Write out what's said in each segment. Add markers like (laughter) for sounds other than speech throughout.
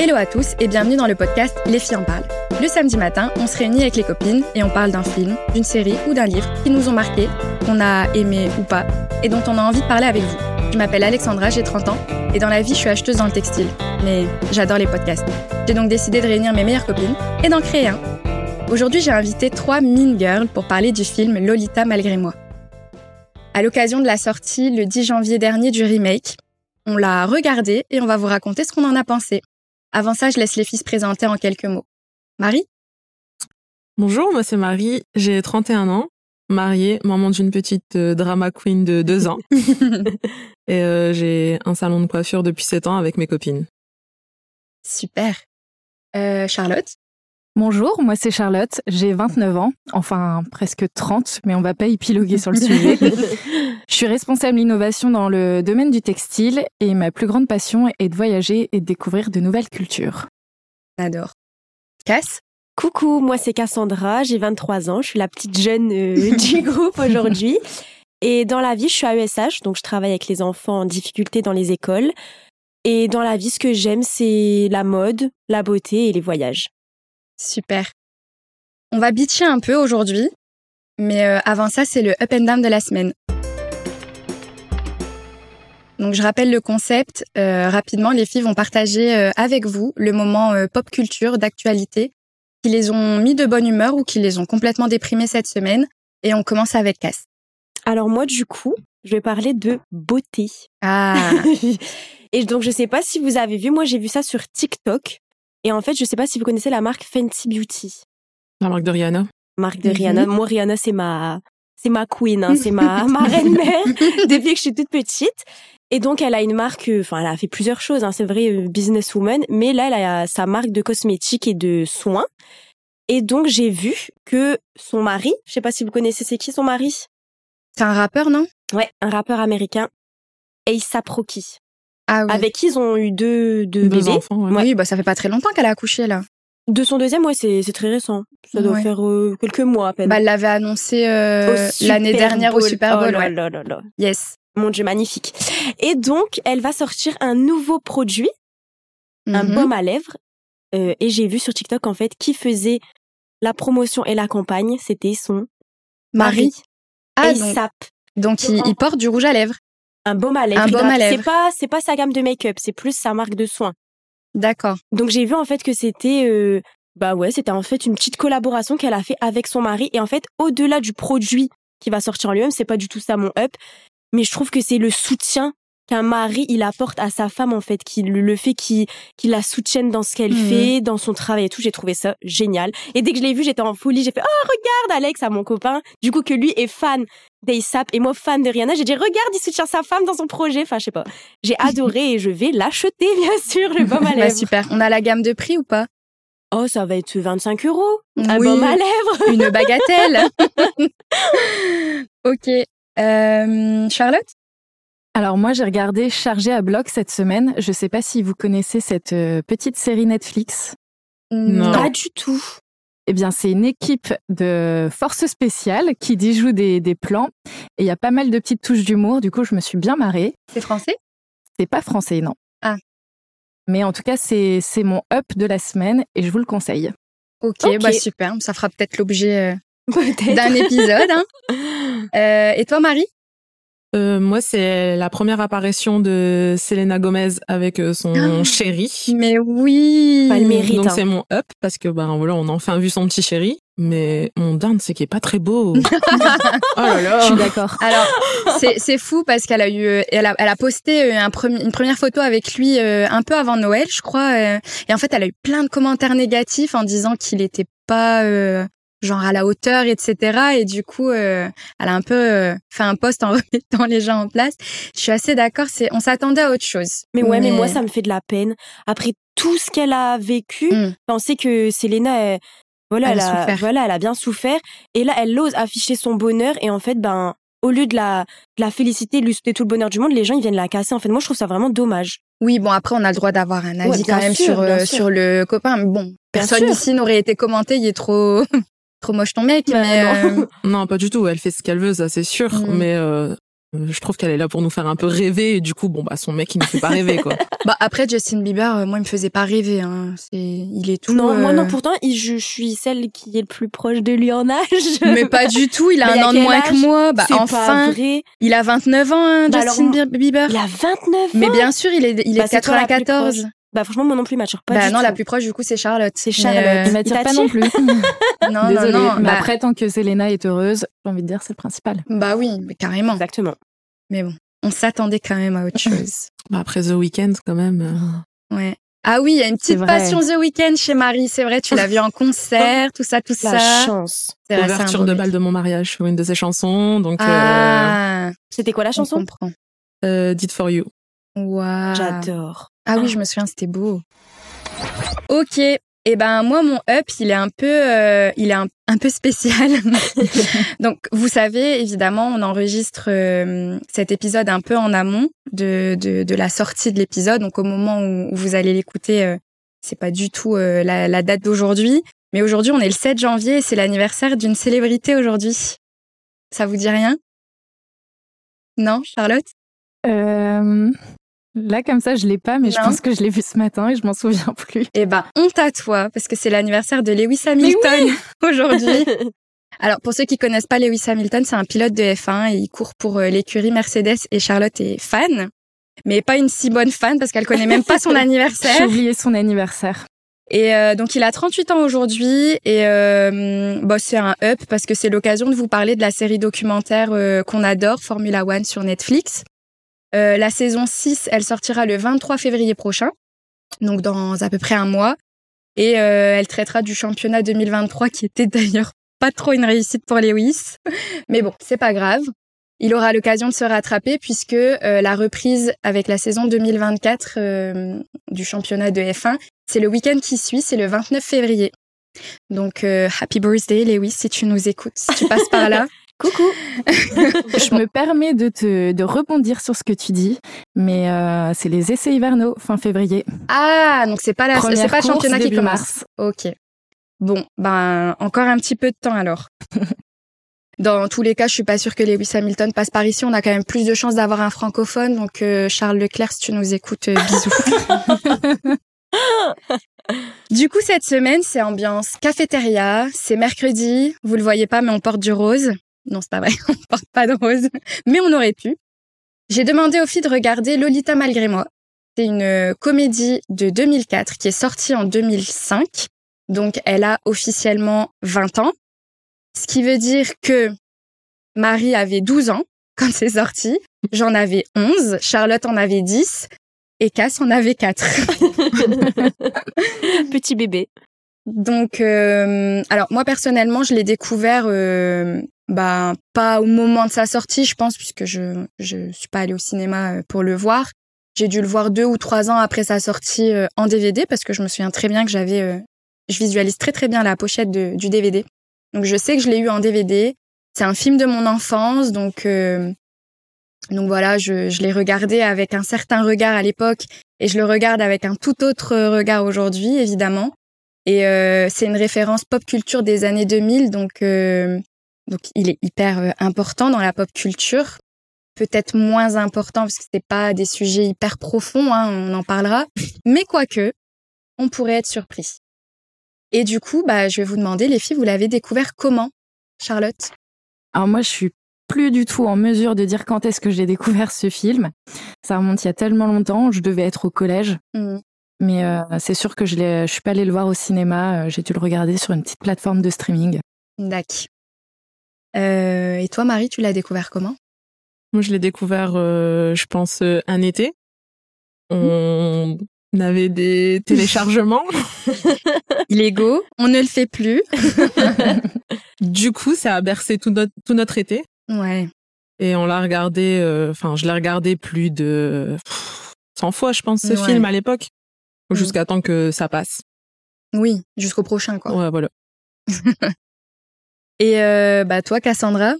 Hello à tous et bienvenue dans le podcast Les filles en parlent. Le samedi matin, on se réunit avec les copines et on parle d'un film, d'une série ou d'un livre qui nous ont marqué, qu'on a aimé ou pas, et dont on a envie de parler avec vous. Je m'appelle Alexandra, j'ai 30 ans, et dans la vie, je suis acheteuse dans le textile. Mais j'adore les podcasts. J'ai donc décidé de réunir mes meilleures copines et d'en créer un. Aujourd'hui, j'ai invité trois Mean Girls pour parler du film Lolita malgré moi. À l'occasion de la sortie le 10 janvier dernier du remake, on l'a regardé et on va vous raconter ce qu'on en a pensé. Avant ça, je laisse les filles se présenter en quelques mots. Marie? Bonjour, moi c'est Marie, j'ai 31 ans, mariée, maman d'une petite euh, drama queen de 2 ans. (laughs) (laughs) et euh, j'ai un salon de coiffure depuis 7 ans avec mes copines. Super. Euh, Charlotte? Bonjour, moi c'est Charlotte, j'ai 29 ans, enfin presque 30, mais on va pas épiloguer sur le sujet. (laughs) Je suis responsable innovation dans le domaine du textile et ma plus grande passion est de voyager et de découvrir de nouvelles cultures. J'adore. Cass? Coucou, moi c'est Cassandra, j'ai 23 ans, je suis la petite jeune euh, (laughs) du groupe aujourd'hui. Et dans la vie, je suis à ESH, donc je travaille avec les enfants en difficulté dans les écoles. Et dans la vie, ce que j'aime, c'est la mode, la beauté et les voyages. Super. On va bitcher un peu aujourd'hui, mais euh, avant ça, c'est le up and down de la semaine. Donc je rappelle le concept. Euh, rapidement, les filles vont partager euh, avec vous le moment pop culture d'actualité qui les ont mis de bonne humeur ou qui les ont complètement déprimés cette semaine. Et on commence avec Cass. Alors moi, du coup, je vais parler de beauté. Ah, (laughs) Et donc, je sais pas si vous avez vu, moi j'ai vu ça sur TikTok. Et en fait, je sais pas si vous connaissez la marque Fenty Beauty. La marque de Rihanna. Marque de Mhm. Rihanna. Moi, Rihanna, c'est ma, c'est ma queen, hein, c'est ma, (laughs) ma reine mère (laughs) depuis que je suis toute petite. Et donc, elle a une marque, euh, enfin, elle a fait plusieurs choses, hein, c'est vrai, euh, businesswoman, mais là, elle a sa marque de cosmétiques et de soins. Et donc, j'ai vu que son mari, je sais pas si vous connaissez, c'est qui son mari? c'est un rappeur, non? Ouais, un rappeur américain, A$AP Rocky. Ah oui. Avec qui ils ont eu deux, deux, Deux bébés. enfants, ouais. Ouais. Oui, bah ça fait pas très longtemps qu'elle a accouché là. De son deuxième, ouais, c'est c'est très récent. Ça doit Ouais. faire euh, quelques mois à peine. Bah, elle l'avait annoncé euh, l'année dernière au. Super Bowl. Oh là ouais. là là là. Yes. Mon Dieu, magnifique. Et donc, elle va sortir un nouveau produit, un Mhm. baume à lèvres. Euh, et j'ai vu sur TikTok, en fait, qui faisait la promotion et la campagne. C'était son Marie. Ah, Marie. donc, ASAP. donc il, il porte du rouge à lèvres. Un baume à lèvres. Un baume à C'est pas, c'est pas sa gamme de make-up, c'est plus sa marque de soins. D'accord. Donc j'ai vu en fait que c'était euh, bah ouais, c'était en fait une petite collaboration qu'elle a fait avec son mari et en fait au-delà du produit qui va sortir en lui-même, c'est pas du tout ça mon up, mais je trouve que c'est le soutien qu'un mari il apporte à sa femme en fait, qui le, fait qu'il qu'il la soutienne dans ce qu'elle Mhm. fait, dans son travail et tout, j'ai trouvé ça génial. Et dès que je l'ai vu, j'étais en folie, j'ai fait "Oh, regarde Alex à mon copain." Du coup que lui est fan d'ASAP et moi fan de Rihanna, j'ai dit "Regarde, il soutient sa femme dans son projet." Enfin, je sais pas. J'ai (laughs) adoré et je vais l'acheter bien sûr le baume à Bah, lèvres. super. On a la gamme de prix ou pas? Oh, ça va être 25 euros. Un Oui. baume à lèvres. Une bagatelle. (laughs) (laughs) ok. Euh, Charlotte? Alors moi j'ai regardé Chargé à bloc cette semaine. Je sais pas si vous connaissez cette euh, petite série Netflix. Non. Pas du tout. Eh bien c'est une équipe de forces spéciales qui déjoue des, des plans et il y a pas mal de petites touches d'humour. Du coup je me suis bien marrée. C'est français? C'est pas français non. Ah. Mais en tout cas c'est mon up de la semaine et je vous le conseille. ok, bah super. Ça fera peut-être l'objet euh, (laughs) d'un épisode. hein. (laughs) Euh, et toi, Marie? Euh, moi, c'est la première apparition de Selena Gomez avec euh, son Ah. chéri. Mais oui. Pas le mérite. Donc hein. c'est mon up parce que ben voilà, on a enfin vu son petit chéri, mais mon down c'est qu'il est pas très beau. (laughs) oh là là. Je suis d'accord. Alors, c'est c'est fou parce qu'elle a eu, euh, elle a, elle a posté un premi- une première photo avec lui euh, un peu avant Noël, je crois. euh, et en fait, elle a eu plein de commentaires négatifs en disant qu'il était pas euh, genre à la hauteur, etc. Et du coup, euh, elle a un peu euh, fait un post en (laughs) remettant les gens en place. Je suis assez d'accord. C'est, on s'attendait à autre chose. Mais ouais, mais... moi, ça me fait de la peine. Après tout ce qu'elle a vécu, Mm. on sait que Selena, elle- voilà, Elle elle, a voilà, elle a bien souffert. Et là, elle ose afficher son bonheur. Et en fait, ben, au lieu de la, de la féliciter, de lui souhaiter tout le bonheur du monde, les gens, ils viennent la casser. En fait, moi, je trouve ça vraiment dommage. Oui, bon après on a le droit d'avoir un avis Ouais, quand même sûr, sur euh, sur le copain. Mais bon, personne sûr. ici n'aurait été commenté. Il est trop trop moche ton mec. Bah, mais non. euh, (laughs) Non, pas du tout. Elle fait ce qu'elle veut, ça c'est sûr. Mm. Mais euh, je trouve qu'elle est là pour nous faire un peu rêver et du coup bon bah son mec il ne fait pas rêver quoi. (laughs) bah après Justin Bieber euh, moi il me faisait pas rêver hein. c'est il est tout Non, moi non, pourtant il- je, je suis celle qui est le plus proche de lui en âge. mais pas du tout, il a Mais un a an de moins que moi. Bah c'est pas enfin, vrai. il a 29 ans hein, Bah Justin alors, Bieber. Il a 29 Mais ans. bien sûr, il est il est Bah, la plus 94. Bah franchement moi non plus, mature pas bah du non, tout. la plus proche du coup c'est Charlotte. C'est Charlotte. euh, Il m'attire pas non plus. (laughs) non Désolée. non non. Mais bah, après, tant que Selena est heureuse, j'ai envie de dire c'est le principal. bah oui, mais carrément. Exactement. Mais bon, on s'attendait quand même à autre (laughs) chose. Bah, après The Weeknd quand même. euh, Ouais. Ah oui, il y a une petite passion The Weeknd chez Marie, c'est vrai, tu l'as vu en concert, (laughs) tout ça, tout La ça. chance. C'est un Ouverture de mec. bal de mon mariage sur une de ses chansons donc euh, Ah, C'était quoi la on chanson? comprend. euh, Did for You. Waouh. J'adore. Ah oui, je me souviens, c'était beau. Ok. Eh ben moi mon up il est un peu euh, il est un, un peu spécial. (laughs) Donc vous savez évidemment on enregistre euh, cet épisode un peu en amont de, de, de la sortie de l'épisode donc au moment où, où vous allez l'écouter euh, c'est pas du tout euh, la, la date d'aujourd'hui mais aujourd'hui on est le 7 janvier et c'est l'anniversaire d'une célébrité aujourd'hui. Ça vous dit rien? Non Charlotte? Euh, là, comme ça, je l'ai pas, mais je pense que je l'ai vu ce matin et je m'en souviens plus. Eh ben, honte à toi, parce que c'est l'anniversaire de Lewis Hamilton (laughs) aujourd'hui. (laughs) Alors, pour ceux qui connaissent pas Lewis Hamilton, c'est un pilote de F1 et il court pour euh, l'écurie Mercedes et Charlotte est fan. Mais pas une si bonne fan parce qu'elle connaît même pas son (laughs) J'ai anniversaire. oublié son anniversaire. Et euh, donc, il a 38 ans aujourd'hui et euh, bah, c'est un up parce que c'est l'occasion de vous parler de la série documentaire euh, qu'on adore, Formula One sur Netflix. Euh, la saison 6, elle sortira le 23 février prochain, donc dans à peu près un mois. Et euh, elle traitera du championnat 2023 qui était d'ailleurs pas trop une réussite pour Lewis. (laughs) Mais bon, c'est pas grave. Il aura l'occasion de se rattraper puisque euh, la reprise avec la saison 2024 euh, du championnat de F1, c'est le week-end qui suit, c'est le 29 février. Donc euh, happy birthday Lewis si tu nous écoutes, si tu passes par là. (laughs) Coucou. (laughs) Je me permets de te de rebondir sur ce que tu dis, mais euh, c'est les essais hivernaux fin février. Ah, donc c'est pas la c'est pas le championnat qui commence. mars. OK. Bon, ben encore un petit peu de temps alors. (laughs) Dans tous les cas, je suis pas sûre que Lewis Hamilton passe par ici. On a quand même plus de chances d'avoir un francophone. Donc euh, Charles Leclerc, si tu nous écoutes, euh, bisous. (laughs) du coup, cette semaine, c'est ambiance cafétéria. C'est mercredi. Vous le voyez pas, mais on porte du rose. Non, c'est pas vrai. (laughs) On porte pas de rose, mais on aurait pu. J'ai demandé aux filles de regarder Lolita malgré moi. C'est une euh, comédie de 2004 qui est sortie en 2005. Donc, elle a officiellement 20 ans. Ce qui veut dire que Marie avait 12 ans quand c'est sorti. J'en avais 11. Charlotte en avait 10. Et Cass en avait 4. (laughs) Petit bébé. Donc, euh, alors moi personnellement, je l'ai découvert, euh, bah pas au moment de sa sortie, je pense, puisque je je suis pas allée au cinéma euh, pour le voir. J'ai dû le voir deux ou trois ans après sa sortie euh, en DVD, parce que je me souviens très bien que j'avais, euh, je visualise très très bien la pochette de- du DVD. Donc je sais que je l'ai eu en DVD. C'est un film de mon enfance, donc euh, donc voilà, je, je l'ai regardé avec un certain regard à l'époque et je le regarde avec un tout autre regard aujourd'hui, évidemment. Et euh, c'est une référence pop culture des années 2000, donc euh, donc il est hyper euh, important dans la pop culture. Peut-être moins important parce que c'est pas des sujets hyper profonds, hein, on en parlera. (laughs) Mais quoique, on pourrait être surpris. Et du coup, bah, je vais vous demander, les filles, vous l'avez découvert comment, Charlotte? Alors moi, je suis plus du tout en mesure de dire quand est-ce que j'ai découvert ce film. Ça remonte il y a tellement longtemps, je devais être au collège. Mais euh, c'est sûr que je je suis pas allée le voir au cinéma. euh, J'ai dû le regarder sur une petite plateforme de streaming. D'accord. Euh, et toi, Marie, tu l'as découvert comment? Moi, je l'ai découvert, euh, je pense, euh, un été. On avait des (laughs) téléchargements. (laughs) Illégaux, on ne le fait plus. (laughs) du coup, ça a bercé tout notre, tout notre été. Ouais. Et on l'a regardé, euh, enfin, je l'ai regardé plus de pff, 100 fois, je pense, ce Ouais. film à l'époque. Mm. Jusqu'à temps que ça passe. Oui, jusqu'au prochain, quoi. Ouais, voilà. Et euh, bah toi, Cassandra?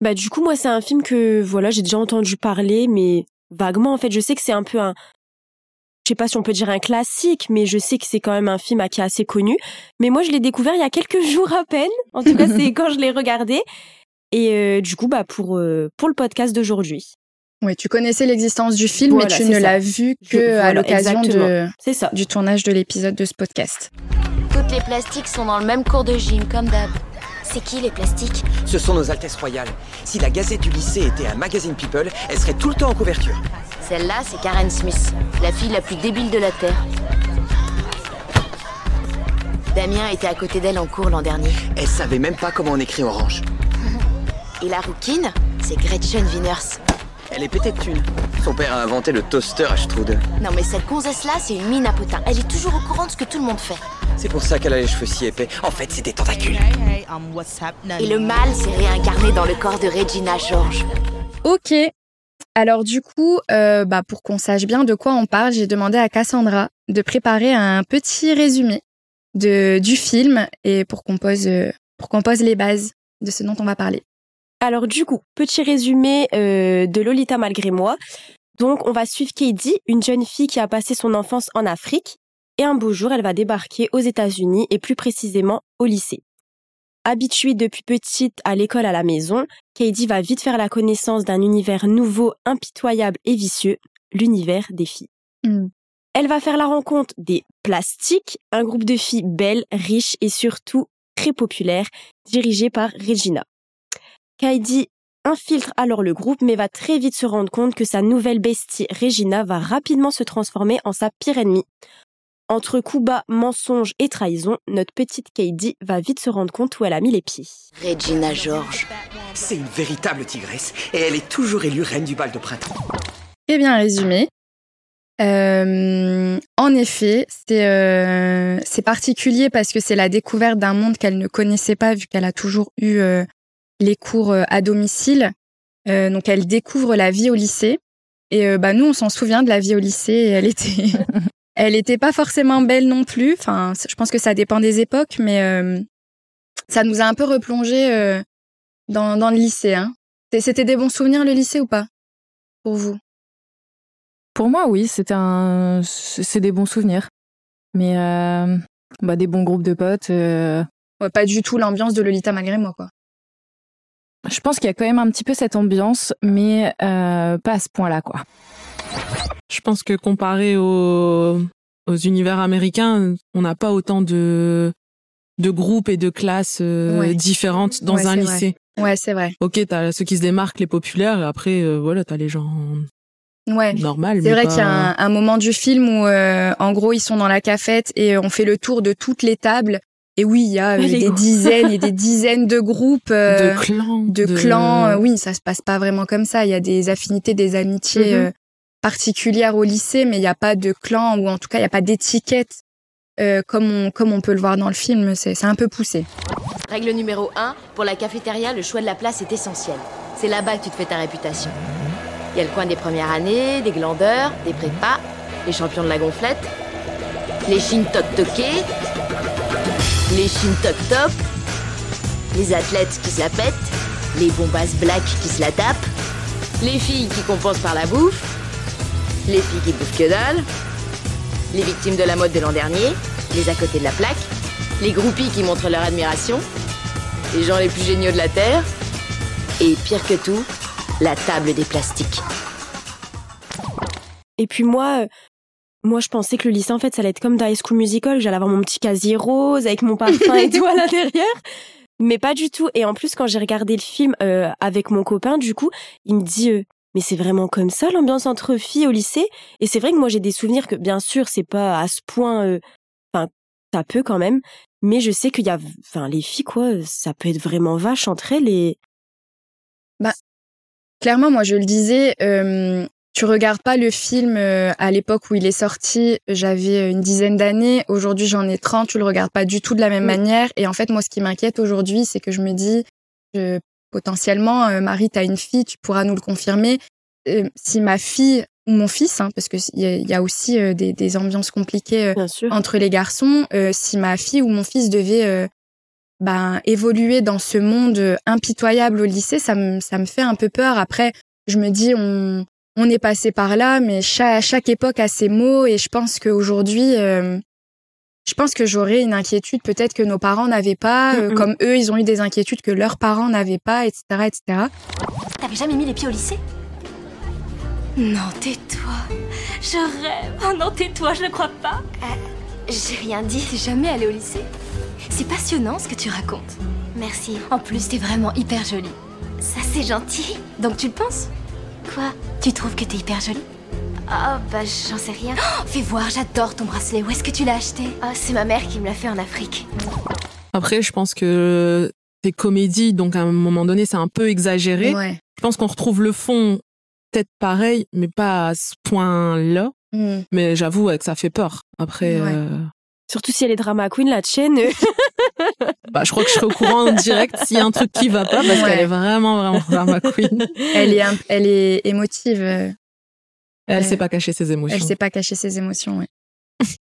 Bah du coup moi c'est un film que voilà j'ai déjà entendu parler mais vaguement en fait je sais que c'est un peu un je sais pas si on peut dire un classique mais je sais que c'est quand même un film qui est assez connu. Mais moi je l'ai découvert il y a quelques (laughs) jours à peine. En tout cas c'est (laughs) quand je l'ai regardé. Et du coup, bah pour pour le podcast d'aujourd'hui. Oui, tu connaissais l'existence du film, mais tu ne l'as vu que à l'occasion de du tournage de l'épisode de ce podcast. Toutes les plastiques sont dans le même cours de gym, comme d'hab. C'est qui les plastiques Ce sont nos Altesses Royales. Si la Gazette du lycée était un magazine People, elle serait tout le temps en couverture. Celle-là, c'est Karen Smith, la fille la plus débile de la Terre. Damien était à côté d'elle en cours l'an dernier. Elle savait même pas comment on écrit orange. Et la rouquine, c'est Gretchen Wieners. Elle est pétée de thunes. Son père a inventé le toaster à Strudel. Non mais cette gonzesse-là, c'est une mine à potin. Elle est toujours au courant de ce que tout le monde fait. C'est pour ça qu'elle a les cheveux si épais. En fait, c'est des tentacules. Et le mal s'est réincarné dans le corps de Regina George. Ok. Alors du coup, euh, bah, pour qu'on sache bien de quoi on parle, j'ai demandé à Cassandra de préparer un petit résumé de, du film et pour qu'on pose, euh, pour qu'on pose les bases de ce dont on va parler. Alors du coup, petit résumé euh, de Lolita malgré moi. Donc on va suivre Katie, une jeune fille qui a passé son enfance en Afrique, et un beau jour elle va débarquer aux États-Unis et plus précisément au lycée. Habituée depuis petite à l'école à la maison, Katie va vite faire la connaissance d'un univers nouveau, impitoyable et vicieux, l'univers des filles. Hmm. Elle va faire la rencontre des Plastiques, un groupe de filles belles, riches et surtout très populaires, dirigées par Regina. Kaidi infiltre alors le groupe mais va très vite se rendre compte que sa nouvelle bestie Regina va rapidement se transformer en sa pire ennemie. Entre coups bas, mensonges et trahison, notre petite Kaidi va vite se rendre compte où elle a mis les pieds. Regina George. C'est une véritable tigresse et elle est toujours élue reine du bal de printemps. Eh bien résumé. Euh, en effet, c'est euh, c'est particulier parce que c'est la découverte d'un monde qu'elle ne connaissait pas vu qu'elle a toujours eu euh, les cours euh, à domicile. Euh, donc elle découvre la vie au lycée. Et euh, bah nous, on s'en souvient de la vie au lycée. Et elle était, (laughs) (laughs) elle était pas forcément belle non plus. Enfin, je pense que ça dépend des époques, mais ça nous a un peu replongé dans, dans le lycée. Hein. C'était des bons souvenirs le lycée ou pas? Pour vous? Pour moi, oui, c'était un, c'est des bons souvenirs. Mais bah, des bons groupes de potes. Ouais, pas du tout l'ambiance de Lolita malgré moi, quoi. Je pense qu'il y a quand même un petit peu cette ambiance, mais euh, pas à ce point-là, quoi. Je pense que comparé aux, aux univers américains, on n'a pas autant de de groupes et de classes euh, différentes dans un lycée. Ouais, c'est vrai. Ok, t'as ceux qui se démarquent, les populaires, et après, euh, voilà, t'as les gens ouais. normal. C'est vrai qu'il y a un, un, moment du film où, euh, en gros, ils sont dans la cafette et on fait le tour de toutes les tables et oui, il y a euh, des dizaines et des (laughs) dizaines de groupes, euh, de clans, de, clans. Euh, oui, ça se passe pas vraiment comme ça. Il y a des affinités, des amitiés mhm. particulières au lycée, mais il n'y a pas de clan ou en tout cas il n'y a pas d'étiquette comme on comme on peut le voir dans le film. C'est c'est un peu poussé. Règle numéro 1, pour la cafétéria, le choix de la place est essentiel. C'est là-bas que tu te fais ta réputation. Il y a le coin des premières années, des glandeurs, des prépas, les champions de la gonflette, les chines toc toqués les chines top top, les athlètes qui se la pètent, les bombasses black qui se la tapent, les filles qui compensent par la bouffe, les filles qui bouffent que dalle, les victimes de la mode de l'an dernier, les à côté de la plaque, les groupies qui montrent leur admiration, les gens les plus géniaux de la Terre, et pire que tout, la table des plastiques. Et puis moi, moi, je pensais que le lycée, en fait, ça allait être comme dans High School Musical. J'allais avoir mon petit casier rose avec mon parfum et tout à l'intérieur. Mais pas du tout. Et en plus, quand j'ai regardé le film euh, avec mon copain, du coup, il me dit euh, mais c'est vraiment comme ça l'ambiance entre filles au lycée? Et c'est vrai que moi, j'ai des souvenirs que, bien sûr, c'est pas à ce point. Euh, enfin, ça peut quand même. Mais je sais qu'il y a, enfin, les filles, quoi, ça peut être vraiment vache entre elles et. Bah, clairement, moi, je le disais, tu regardes pas le film euh, à l'époque où il est sorti, j'avais une dizaine d'années, aujourd'hui j'en ai 30, tu le regardes pas du tout de la même manière. Et en fait, moi, ce qui m'inquiète aujourd'hui, c'est que je me dis, que potentiellement, euh, Marie, tu as une fille, tu pourras nous le confirmer. Euh, si ma fille ou mon fils, hein, parce qu'il y, y, a aussi des, des, ambiances compliquées entre les garçons, si ma fille ou mon fils devait ben, évoluer dans ce monde impitoyable au lycée, ça me, ça me fait un peu peur. Après, je me dis, on, on est passé par là, mais chaque, chaque époque a ses mots et je pense qu'aujourd'hui, euh, je pense que j'aurais une inquiétude peut-être que nos parents n'avaient pas, euh, Mm, mm. comme eux, ils ont eu des inquiétudes que leurs parents n'avaient pas, etc., etc. T'avais jamais mis les pieds au lycée? Non, tais-toi. Je rêve. Oh non, tais-toi, je ne crois pas. J'ai rien dit, t'es jamais allé au lycée? C'est passionnant ce que tu racontes. Merci. En plus, t'es vraiment hyper jolie. Ça, c'est gentil. Donc tu le penses? Quoi? Tu trouves que t'es hyper jolie? Ah, bah, j'en sais rien. Oh, fais voir, j'adore ton bracelet. Où est-ce que tu l'as acheté? Ah, c'est ma mère qui me l'a fait en Afrique. Après, je pense que c'est comédie, donc à un moment donné, c'est un peu exagéré. Ouais. Je pense qu'on retrouve le fond peut-être pareil, mais pas à ce point-là. Mm. Mais j'avoue ouais, que ça fait peur. Après, Ouais. euh, Surtout si elle est drama queen, la chaîne. (laughs) euh, bah, je crois que je serai au courant en direct s'il y a un truc qui va pas, parce Ouais. qu'elle est vraiment, vraiment drama queen. Elle est, un- elle est émotive. euh, Elle Ouais. sait pas cacher ses émotions. Elle sait pas cacher ses émotions, ouais. (laughs)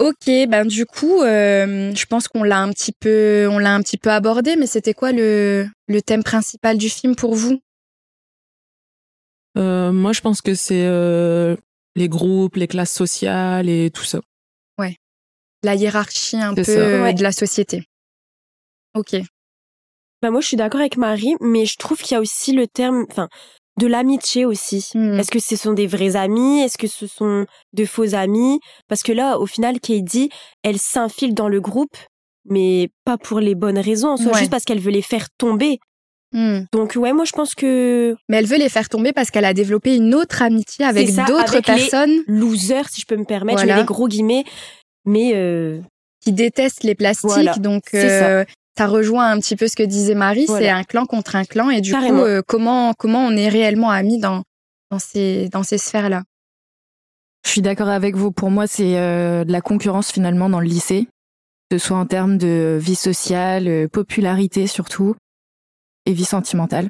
ok, ben du coup, euh, je pense qu'on l'a un petit peu, on l'a un petit peu abordé, mais c'était quoi le, le thème principal du film pour vous? Euh, moi, je pense que c'est euh, les groupes, les classes sociales et tout ça. La hiérarchie un peu ça. euh, Ouais. de la société. Ok. Bah moi, je suis d'accord avec Marie, mais je trouve qu'il y a aussi le terme, enfin, de l'amitié aussi. Hmm. Est-ce que ce sont des vrais amis? Est-ce que ce sont de faux amis? Parce que là, au final, Katie, elle s'infile dans le groupe, mais pas pour les bonnes raisons, Ouais. juste parce qu'elle veut les faire tomber. Hmm. Donc ouais, moi je pense que Mais elle veut les faire tomber parce qu'elle a développé une autre amitié avec d'autres avec les- personnes loser, si je peux me permettre, je Voilà. mets des gros guillemets, mais euh, qui détestent les plastiques. Voilà, donc euh, ça. rejoint un petit peu ce que disait Marie, Voilà. c'est un clan contre un clan et du Carrément. coup euh, comment comment on est réellement amis dans dans ces dans ces sphères là. Je suis d'accord avec vous. Pour moi, c'est euh, de la concurrence finalement dans le lycée, que ce soit en termes de vie sociale, popularité surtout, et vie sentimentale.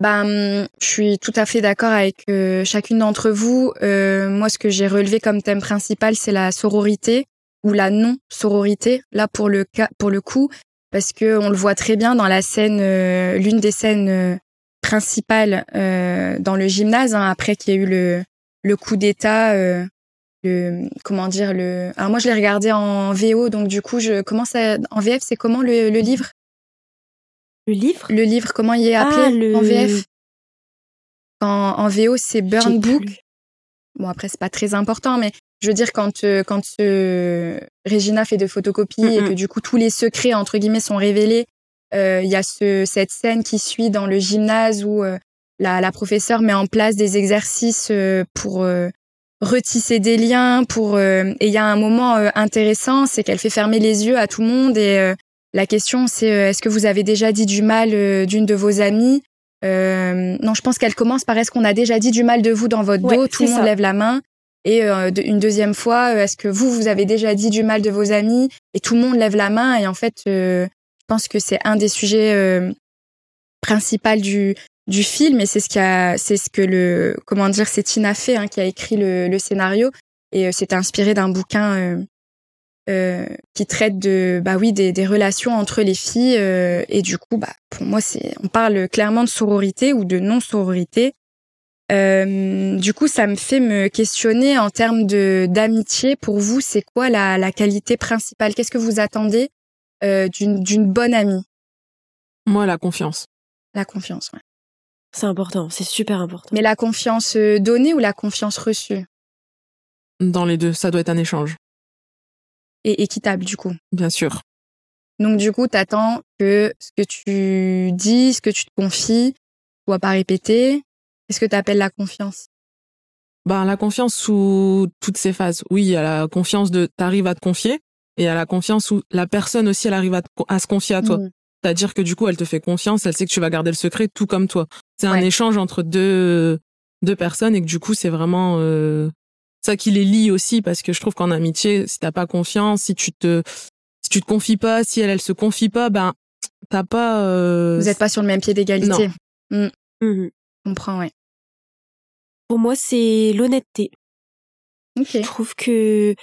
Ben, je suis tout à fait d'accord avec euh, chacune d'entre vous. Euh, moi, ce que j'ai relevé comme thème principal, c'est la sororité ou la non-sororité. Là, pour le cas, pour le coup, parce que on le voit très bien dans la scène, euh, l'une des scènes euh, principales dans le gymnase, hein, après qu'il y ait eu le le coup d'État. le comment dire le alors moi je l'ai regardé en VO donc du coup je comment ça en VF c'est comment le, le livre? Le livre? le livre, comment il est Ah, appelé le- en VF en, en VO, c'est Burn Book. plus. Bon, après, c'est pas très important, mais je veux dire, quand, euh, quand euh, Regina fait de photocopies et Mhm. que du coup, tous les secrets, entre guillemets, sont révélés, euh, il y a ce, cette scène qui suit dans le gymnase où euh, la, la professeure met en place des exercices euh, pour euh, retisser des liens, pour euh, et il y a un moment euh, intéressant, c'est qu'elle fait fermer les yeux à tout le monde et euh, la question c'est euh, est-ce que vous avez déjà dit du mal euh, d'une de vos amies? Euh, Non, je pense qu'elle commence par est-ce qu'on a déjà dit du mal de vous dans votre Ouais, dos? Tout le monde ça. lève la main. Et de- une deuxième fois, est-ce que vous, vous avez déjà dit du mal de vos amis Et tout le monde lève la main. Et en fait, euh, je pense que c'est un des sujets euh, principaux du du film. Et c'est ce qui a, c'est ce que le, comment dire, c'est Tina Fey hein, qui a écrit le, le scénario. Et euh, c'est inspiré d'un bouquin euh, euh, qui traite de, bah oui, des, des relations entre les filles. euh, et du coup, bah pour moi, c'est, on parle clairement de sororité ou de non sororité. Euh, du coup, ça me fait me questionner en termes de d'amitié. Pour vous, c'est quoi la, la qualité principale? Qu'est-ce que vous attendez euh, d'une d'une bonne amie? Moi, la confiance. La confiance, ouais. C'est important, c'est super important. Mais la confiance euh, donnée ou la confiance reçue? Dans les deux, ça doit être un échange, Et équitable, du coup. bien sûr. Donc, du coup, t'attends que ce que tu dis, ce que tu te confies, soit pas répété. Qu'est-ce que tu appelles la confiance? Ben, la confiance sous toutes ses phases. Oui, il y a la confiance de t'arrives à te confier et il y a la confiance où la personne aussi, elle arrive à, te- à se confier à toi. Mm. C'est-à-dire que du coup, elle te fait confiance, elle sait que tu vas garder le secret tout comme toi. C'est un échange entre deux, deux personnes et que du coup, c'est vraiment euh, ça qui les lie aussi parce que je trouve qu'en amitié, si t'as pas confiance, si tu te si tu te confies pas, si elle elle se confie pas, ben t'as pas euh, Vous n'êtes pas sur le même pied d'égalité. Mhm. Je comprends, ouais. Pour moi, c'est l'honnêteté. Ok. Je trouve que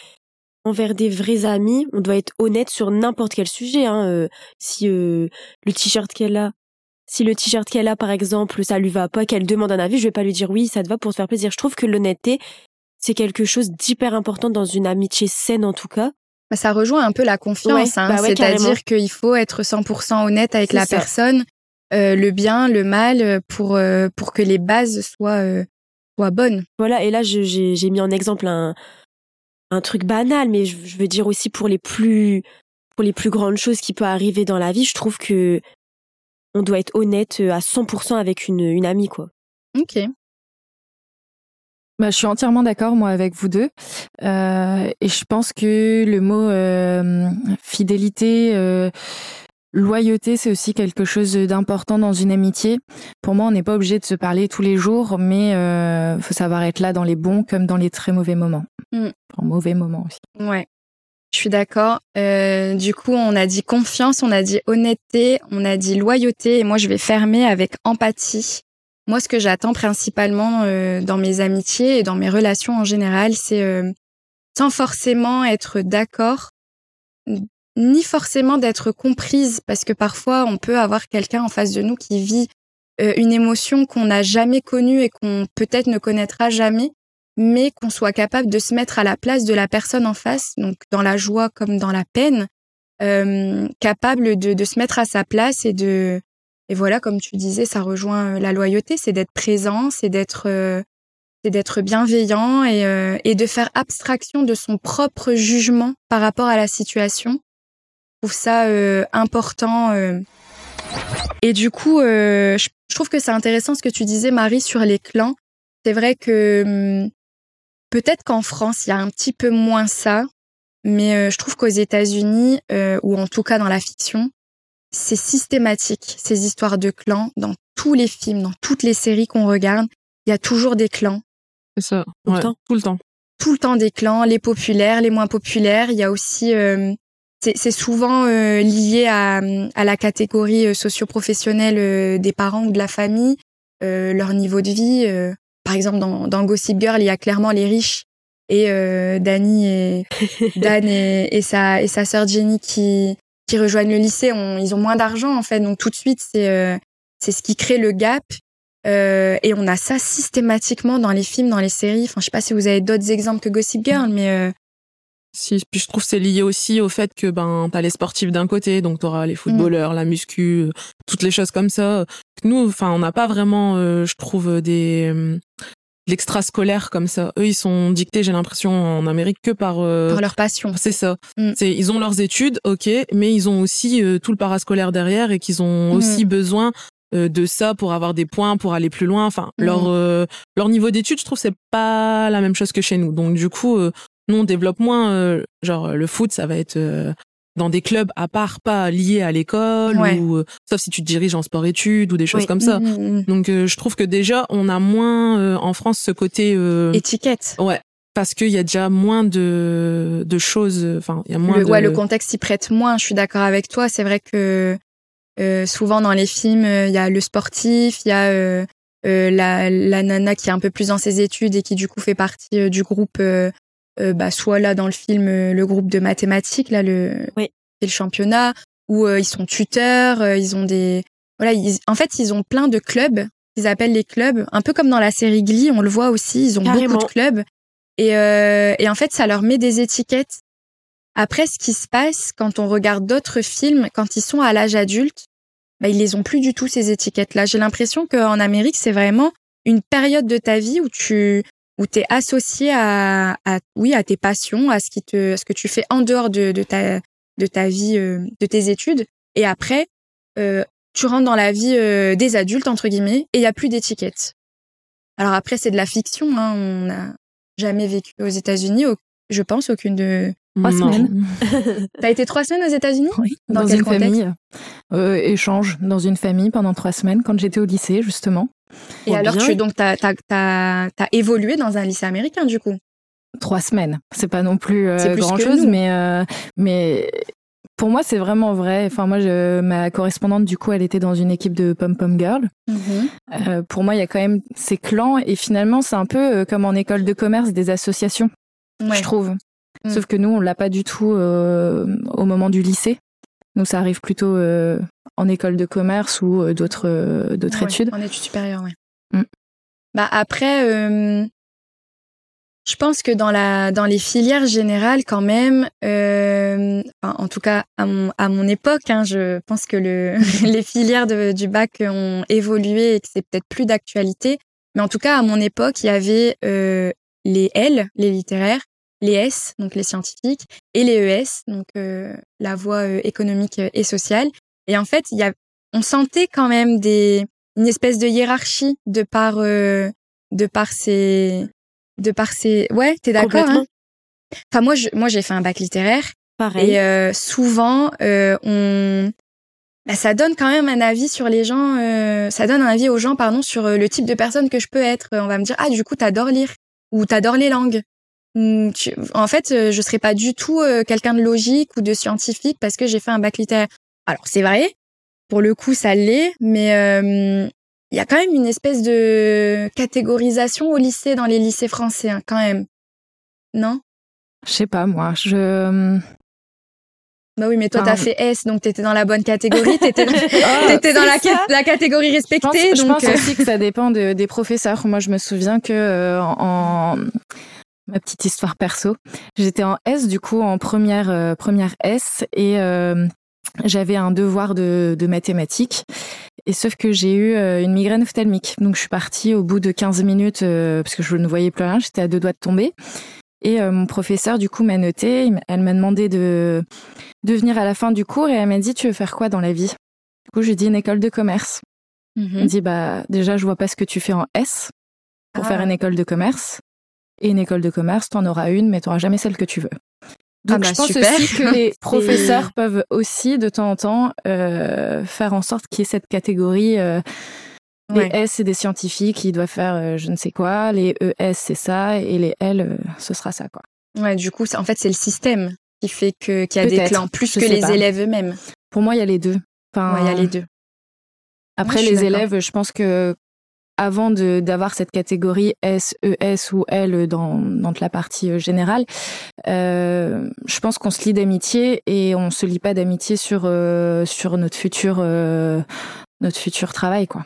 envers des vrais amis, on doit être honnête sur n'importe quel sujet. Hein. Euh, si euh, le t-shirt qu'elle a, si le t-shirt qu'elle a, par exemple, ça lui va pas, qu'elle demande un avis, je vais pas lui dire oui, ça te va pour te faire plaisir. Je trouve que l'honnêteté, c'est quelque chose d'hyper important dans une amitié saine en tout cas. Bah, ça rejoint un peu la confiance, hein. bah ouais, c'est-à-dire qu'il faut être 100% honnête avec la ça. personne, euh, le bien, le mal, euh, pour euh, pour que les bases soient euh, soient bonnes. Voilà, et là j'ai mis en exemple un un truc banal, mais je, je veux dire aussi pour les plus pour les plus grandes choses qui peuvent arriver dans la vie, je trouve que on doit être honnête euh, à 100% avec une une amie quoi. Ok. Bah, je suis entièrement d'accord, moi, avec vous deux. Euh, et je pense que le mot euh, fidélité, euh, loyauté, c'est aussi quelque chose d'important dans une amitié. Pour moi, on n'est pas obligé de se parler tous les jours, mais euh, faut savoir être là dans les bons comme dans les très mauvais moments. Mm. En mauvais moments aussi. Ouais. Je suis d'accord. Du coup, on a dit confiance, on a dit honnêteté, on a dit loyauté, et moi, je vais fermer avec empathie. Moi, ce que j'attends principalement euh, dans mes amitiés et dans mes relations en général, c'est euh, sans forcément être d'accord, ni forcément d'être comprise, parce que parfois, on peut avoir quelqu'un en face de nous qui vit euh, une émotion qu'on n'a jamais connue et qu'on peut-être ne connaîtra jamais mais qu'on soit capable de se mettre à la place de la personne en face, donc dans la joie comme dans la peine, euh, capable de, de se mettre à sa place et de et voilà comme tu disais, ça rejoint euh, la loyauté, c'est d'être présent, c'est d'être euh, d'être bienveillant et, euh, et de faire abstraction de son propre jugement par rapport à la situation. Je trouve ça important. Et du coup, je, trouve que c'est intéressant ce que tu disais, Marie, sur les clans. C'est vrai que hum, peut-être qu'en France, il y a un petit peu moins ça, mais je trouve qu'aux États-Unis, ou en tout cas dans la fiction, c'est systématique, ces histoires de clans. Dans tous les films, dans toutes les séries qu'on regarde, il y a toujours des clans. C'est ça. Tout le temps. Tout le temps. Tout le temps des clans, les populaires, les moins populaires. Il y a aussi... euh, c'est c'est souvent euh, lié à, à la catégorie euh, socio-professionnelle euh, des parents ou de la famille, euh, leur niveau de vie. euh. par exemple, dans, dans Gossip Girl, il y a clairement les riches et euh, Danny et (laughs) Dan et, et sa et sa sœur Jenny qui qui rejoignent le lycée. ils ont moins d'argent en fait, donc tout de suite c'est euh, c'est ce qui crée le gap. Euh, et on a ça systématiquement dans les films, dans les séries. Enfin, je sais pas si vous avez d'autres exemples que Gossip Girl, mais euh, Si, puis je trouve c'est lié aussi au fait que ben t'as les sportifs d'un côté, donc t'auras les footballeurs, la muscu, toutes les choses comme ça. Nous, enfin, on n'a pas vraiment, je trouve, des l'extrascolaire comme ça. Eux, ils sont dictés, j'ai l'impression, en Amérique que par. euh, par leur passion. c'est ça. Mm. C'est ils ont leurs études, ok, mais ils ont aussi euh, tout le parascolaire derrière et qu'ils ont Mm. aussi besoin euh, de ça pour avoir des points, pour aller plus loin. Enfin, Mm. leur euh, leur niveau d'études, je trouve, c'est pas la même chose que chez nous. Donc du coup, euh, nous on développe moins. euh, genre le foot, ça va être euh, dans des clubs à part, pas liés à l'école Ouais. ou euh, sauf si tu te diriges en sport-études ou des choses Oui. comme ça. Mm, mm, mm. Donc euh, je trouve que déjà on a moins euh, en France ce côté. euh, Étiquette. Ouais. Parce qu'il y a déjà moins de, de choses, enfin, il y a moins le, de... ouais, le contexte s'y prête moins. Je suis d'accord avec toi. C'est vrai que euh, souvent dans les films, il y a le sportif, il y a la, la nana qui est un peu plus dans ses études et qui du coup fait partie du groupe, bah, soit là dans le film euh, le groupe de mathématiques, là le, Oui. le championnat, où euh, ils sont tuteurs, euh, ils ont des, voilà, ils- en fait ils ont plein de clubs. Ils appellent les clubs, un peu comme dans la série Glee, on le voit aussi. Ils ont Carrément. beaucoup de clubs. Et, euh, et en fait, ça leur met des étiquettes. Après, ce qui se passe quand on regarde d'autres films, quand ils sont à l'âge adulte, bah, ils les ont plus du tout ces étiquettes-là. J'ai l'impression qu'en Amérique, c'est vraiment une période de ta vie où tu où t'es associé à, à oui à tes passions, à ce qui te à ce que tu fais en dehors de, de ta de ta vie, euh, de tes études. Et après, euh, tu rentres dans la vie euh, des adultes entre guillemets et il y a plus d'étiquettes. Alors après, c'est de la fiction. Hein, on n'a jamais vécu aux États-Unis. au- Je pense aucune de. Trois Non. semaines. (laughs) T'as été trois semaines aux États-Unis? Oui, Dans dans, quel une contexte? famille. Euh, échange dans une famille pendant trois semaines quand j'étais au lycée, justement. Et Oh, alors, bien. tu donc t'as t'as t'as t'as évolué dans un lycée américain du coup? Trois semaines. C'est pas non plus, euh, C'est plus grand que chose, nous. mais euh, mais pour moi c'est vraiment vrai. Enfin moi, je, ma correspondante du coup, elle était dans une équipe de pom pom girl. Euh, pour moi, il y a quand même ces clans et finalement c'est un peu comme en école de commerce des associations, Ouais. je trouve. Mm. Sauf que nous, on l'a pas du tout euh, au moment du lycée. Nous, ça arrive plutôt euh, en école de commerce ou euh, d'autres euh, d'autres Ouais, études. En études supérieures, ouais. Mm. Bah après, euh, Je pense que dans la dans les filières générales quand même, euh, en tout cas à mon à mon époque, hein, je pense que le (laughs) les filières de, du bac ont évolué et que c'est peut-être plus d'actualité. Mais en tout cas à mon époque, il y avait euh, les L, les littéraires, les S, donc les scientifiques, et les ES, donc euh, la voie économique et sociale. Et en fait, il y a, on sentait quand même des une espèce de hiérarchie de par euh, de par ces de par ces ouais t'es d'accord hein? Enfin moi je, moi j'ai fait un bac littéraire. Pareil. et euh, souvent euh, on bah, ça donne quand même un avis sur les gens ça donne un avis aux gens pardon sur le type de personne que je peux être. On va me dire ah du coup t'adores lire ou t'adores les langues. Tu- en fait je serais pas du tout quelqu'un de logique ou de scientifique parce que j'ai fait un bac littéraire alors c'est vrai pour le coup ça l'est mais euh, il y a quand même une espèce de catégorisation au lycée dans les lycées français hein, quand même non? Je sais pas, moi. Je. bah oui mais toi Enfin, t'as fait S donc t'étais dans la bonne (laughs) catégorie t'étais dans, t'étais dans la, la catégorie Je pense, respectée je donc pense euh, aussi que ça dépend de- des professeurs. Moi, je me souviens que euh, en ma petite histoire perso, j'étais en S du coup en première euh, première S et euh, j'avais un devoir de, de mathématiques. Et sauf que j'ai eu euh, une migraine ophtalmique. Donc je suis partie au bout de 15 minutes euh, parce que je ne voyais plus rien, j'étais à deux doigts de tomber. Et euh, mon professeur du coup m'a noté, m'a- elle m'a demandé de de venir à la fin du cours et elle m'a dit tu veux faire quoi dans la vie? Du coup, j'ai dit une école de commerce. Il me mhm. dit bah déjà je vois pas ce que tu fais en S pour Ah. faire une école de commerce et une école de commerce t'en auras une mais t'auras jamais celle que tu veux. Donc Ah bah, je pense super. aussi que les (laughs) professeurs peuvent aussi de temps en temps euh, faire en sorte qu'il y ait cette catégorie. euh, les Ouais. S c'est des scientifiques qui doivent faire euh, je ne sais quoi, les ES c'est ça et les L euh, ce sera ça quoi. ouais du coup en fait c'est le système qui fait que qu'il y a des clans plus que les pas. élèves eux-mêmes Pour moi il y a les deux. Enfin, ouais il y a les deux Après, les élèves, je pense que avant d'avoir cette catégorie S, ES ou L dans, dans la partie euh, générale, euh, je pense qu'on se lie d'amitié et on se lie pas d'amitié sur euh, sur notre futur euh, notre futur travail quoi.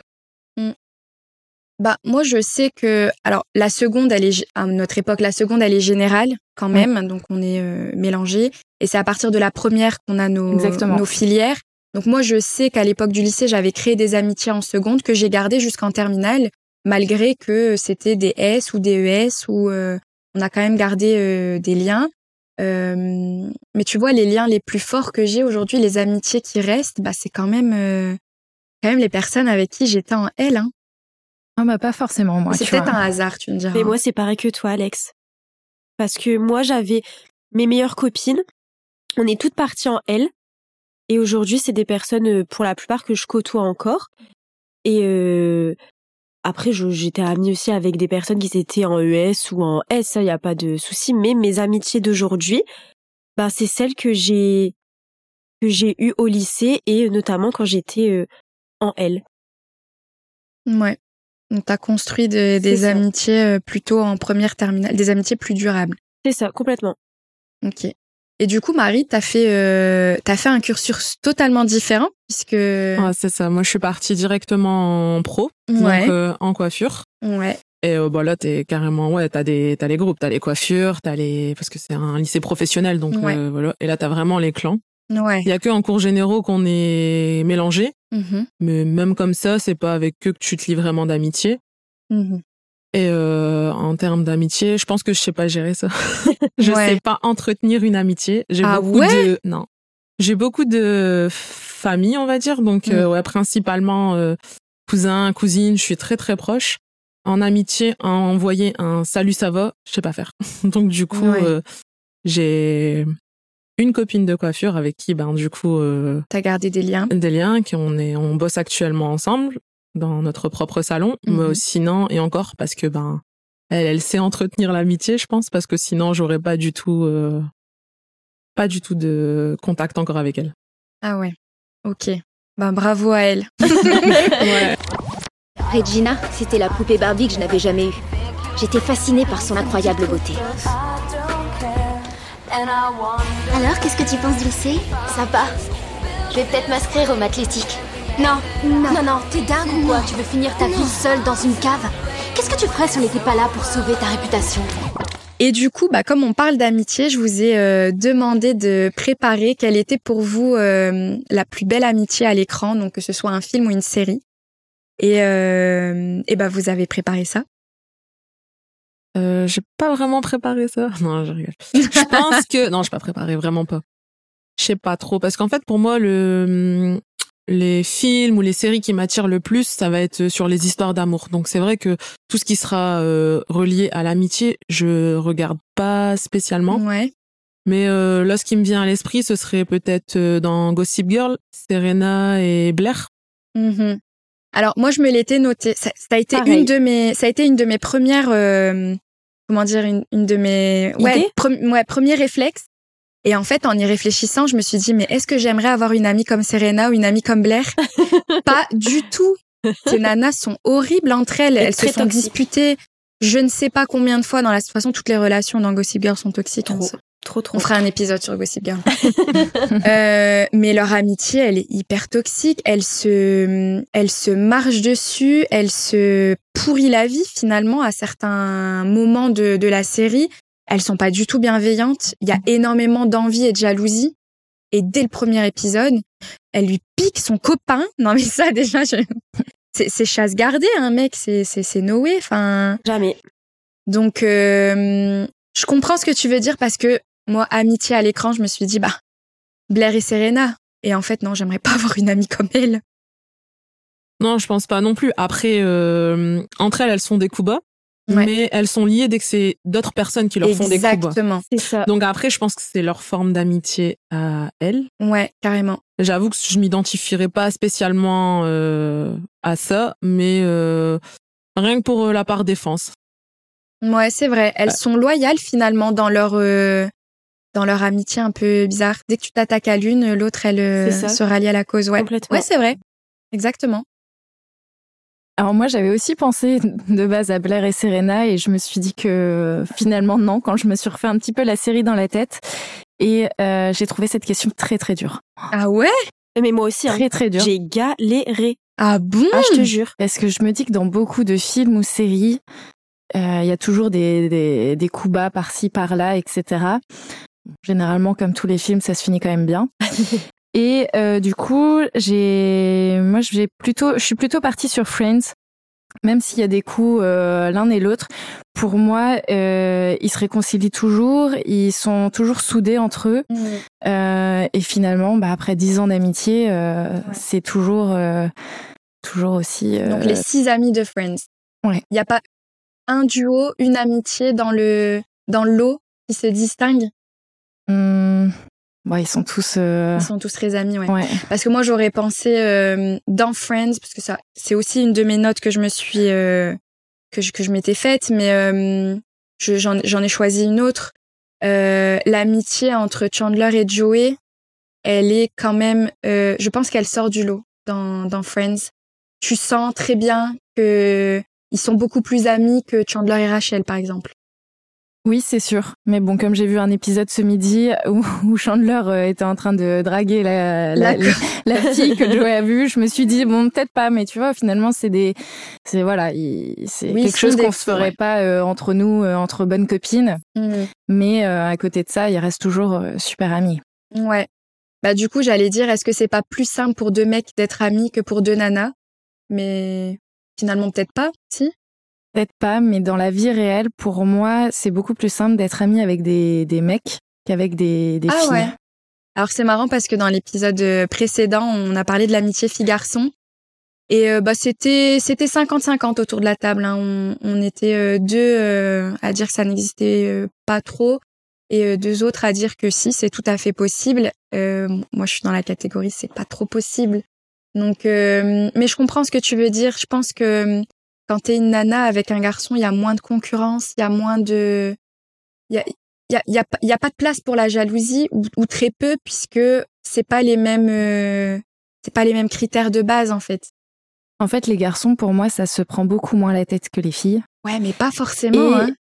Bah moi je sais que alors la seconde elle est gé- à notre époque la seconde elle est générale quand Ouais. même donc on est mélangé et c'est à partir de la première qu'on a nos Exactement. nos filières. Donc moi je sais qu'à l'époque du lycée j'avais créé des amitiés en seconde que j'ai gardées jusqu'en terminale malgré que c'était des S ou des ES où euh, on a quand même gardé euh, des liens. Euh, mais tu vois les liens les plus forts que j'ai aujourd'hui les amitiés qui restent bah c'est quand même euh, quand même les personnes avec qui j'étais en L hein. Ah bah pas forcément moi. C'est peut-être un hasard, tu me diras. Mais moi, c'est pareil que toi, Alex. Parce que moi, j'avais mes meilleures copines. On est toutes parties en L. Et aujourd'hui, c'est des personnes, euh, pour la plupart, que je côtoie encore. Et euh, après, j'étais amie aussi avec des personnes qui étaient en ES ou en S, ça, il n'y a pas de souci. Mais mes amitiés d'aujourd'hui, bah, c'est celles que j'ai que j'ai eues au lycée et notamment quand j'étais euh, en L. Ouais. Donc t'as construit de- des ça. amitiés euh, plutôt en première terminale, des amitiés plus durables. C'est ça, complètement. Ok. Et du coup, Marie, t'as fait, euh, t'as fait un cursus totalement différent puisque. Ouais, c'est ça. Moi, je suis partie directement en pro, Ouais. donc euh, en coiffure. Ouais. Et euh, bah là, t'es carrément, ouais, t'as des, t'as les groupes, t'as les coiffures, t'as les, parce que c'est un lycée professionnel, donc Ouais. euh, voilà. Et là, t'as vraiment les clans. Ouais. Il y a que en cours généraux qu'on est mélangés, Mhm. mais même comme ça, c'est pas avec eux que tu te lis vraiment d'amitié. Mhm. Et euh, en termes d'amitié, je pense que je sais pas gérer ça. (laughs) je Ouais. sais pas entretenir une amitié. J'ai Ah beaucoup ouais? de non. J'ai beaucoup de famille, on va dire. Donc Mm. euh, ouais, principalement euh, cousins, cousines. Je suis très très proche. En amitié, envoyer un salut ça va, je sais pas faire. (laughs) donc du coup, Ouais. j'ai une copine de coiffure avec qui, ben du coup, euh, T'as gardé des liens? des liens, qui on est, on bosse actuellement ensemble dans notre propre salon. Mhm. Mais sinon, et encore parce que ben, elle, elle sait entretenir l'amitié, je pense, parce que sinon j'aurais pas du tout, euh, pas du tout de contact encore avec elle. Ah ouais. Ok. Ben bravo à elle. (laughs) Ouais. Regina, c'était la poupée Barbie que je n'avais jamais eue. J'étais fascinée par son incroyable beauté. Alors, qu'est-ce que tu penses du lycée? Sympa. Je vais peut-être m'inscrire au athlétique. Non, non, non, non, t'es dingue ou quoi? Tu veux finir ta vie seule dans une cave? Qu'est-ce que tu ferais si on n'était pas là pour sauver ta réputation? Et du coup, bah, comme on parle d'amitié, je vous ai euh, demandé de préparer quelle était pour vous euh, la plus belle amitié à l'écran, donc que ce soit un film ou une série. Et, euh, et bah, vous avez préparé ça. Euh, j'ai pas vraiment préparé ça. (laughs) Non, je rigole. Je pense que non, j'ai pas préparé vraiment pas. Je sais pas trop parce qu'en fait pour moi le les films ou les séries qui m'attirent le plus, ça va être sur les histoires d'amour. Donc c'est vrai que tout ce qui sera euh, relié à l'amitié, je regarde pas spécialement. Ouais. Mais euh, là, ce qui me vient à l'esprit, ce serait peut-être euh, dans Gossip Girl, Serena et Blair. Mhm. Alors moi je me l'étais noté. Ça, ça a été Pareil. une de mes, ça a été une de mes premières, euh, comment dire, une, une de mes, ouais, pre- ouais, premiers réflexes. Et en fait, en y réfléchissant, je me suis dit, mais est-ce que j'aimerais avoir une amie comme Serena ou une amie comme Blair? (laughs) Pas du tout. Ces nanas sont horribles entre elles. Et Elles se très sont toxiques. disputées. Je ne sais pas combien de fois dans la de toute façon toutes les relations dans Gossip Girl sont toxiques. hein. Trop, trop, trop. On fera un épisode sur Gossip Girl. (laughs) Euh, mais leur amitié, elle est hyper toxique. Elle se, elle se marche dessus. Elle se pourrit la vie finalement à certains moments de, de la série. Elles sont pas du tout bienveillantes. Il y a énormément d'envie et de jalousie. Et dès le premier épisode, elle lui pique son copain. (laughs) Non mais ça déjà, je... c'est, c'est chasse gardée, un mec. C'est, c'est, c'est Noé. Enfin. Jamais. Donc, euh, je comprends ce que tu veux dire parce que moi, amitié à l'écran, je me suis dit, bah, Blair et Serena. Et en fait, non, j'aimerais pas (laughs) avoir une amie comme elle. Non, je pense pas non plus. Après, euh, entre elles, elles sont des coups bas, Ouais. mais elles sont liées dès que c'est d'autres personnes qui leur font des coups. Exactement. C'est ça. Donc après, je pense que c'est leur forme d'amitié à elles. Ouais, carrément. J'avoue que je m'identifierais pas spécialement euh, à ça, mais euh, rien que pour euh, la part défense. Ouais, c'est vrai. Elles sont loyales finalement dans leur euh, dans leur amitié un peu bizarre. Dès que tu t'attaques à l'une, l'autre elle se rallie à la cause. Ouais, Complètement. ouais, c'est vrai. Exactement. Alors moi j'avais aussi pensé de base à Blair et Serena et je me suis dit que finalement non quand je me suis refait un petit peu la série dans la tête et euh, j'ai trouvé cette question très très dure. Ah ouais? Mais moi aussi, hein. Très très dure. j'ai galéré. Ah bon? Ah, je te jure. Parce que je me dis que dans beaucoup de films ou séries, euh, il y a toujours des, des, des coups bas par-ci, par-là, etc. Généralement, comme tous les films, ça se finit quand même bien. (laughs) Et euh, du coup, j'ai, moi, j'ai plutôt, je suis plutôt partie sur Friends, même s'il y a des coups euh, l'un et l'autre. Pour moi, euh, ils se réconcilient toujours, ils sont toujours soudés entre eux. Euh, et finalement, bah, après dix ans d'amitié, c'est toujours, toujours aussi. Donc les six amis de Friends. Ouais. Il y a pas un duo, une amitié dans le dans le lot qui se distingue? hum, ils sont tous. euh, Ils sont tous très amis, ouais. ouais. Parce que moi, j'aurais pensé euh, dans Friends, parce que ça, c'est aussi une de mes notes que je me suis, euh, que je, que je m'étais faite, mais euh, je- j'en, j'en ai choisi une autre. Euh, l'amitié entre Chandler et Joey, elle est quand même, euh, je pense qu'elle sort du lot dans, dans Friends. Tu sens très bien que ils sont beaucoup plus amis que Chandler et Rachel, par exemple. Oui, c'est sûr. Mais bon, comme j'ai vu un épisode ce midi (laughs) où, où Chandler euh, était en train de draguer la, la, D'accord. (laughs) la fille que Joey a (laughs) vue, je me suis dit bon, peut-être pas, mais tu vois, finalement, c'est des, c'est voilà, il- c'est Oui, quelque chose qu'on se ferait ouais. pas euh, entre nous, euh, entre bonnes copines. Mm. Mais euh, à côté de ça, ils restent toujours super amis. Ouais. Bah du coup, j'allais dire, est-ce que c'est pas plus simple pour deux mecs d'être amis que pour deux nanas? Mais finalement, peut-être pas, si? Peut-être pas, mais dans la vie réelle, pour moi, c'est beaucoup plus simple d'être ami avec des, des mecs qu'avec des, des Ah filles. ouais. Alors c'est marrant parce que dans l'épisode euh, précédent, on a parlé de l'amitié fille-garçon. Et euh, bah c'était c'était 50-50 autour de la table. hein. On, on était euh, deux euh, à dire que ça n'existait pas trop et deux autres à dire que si c'est tout à fait possible. Moi je suis dans la catégorie c'est pas trop possible. Donc euh, mais je comprends ce que tu veux dire. Je pense que quand t'es une nana avec un garçon, il y a moins de concurrence, il y a moins de il y a, il y a, il y a, pas- il y a pas de place pour la jalousie ou, ou très peu puisque c'est pas les mêmes euh, c'est pas les mêmes critères de base en fait. En fait, les garçons, pour moi, ça se prend beaucoup moins la tête que les filles. Ouais, mais pas forcément. Et hein.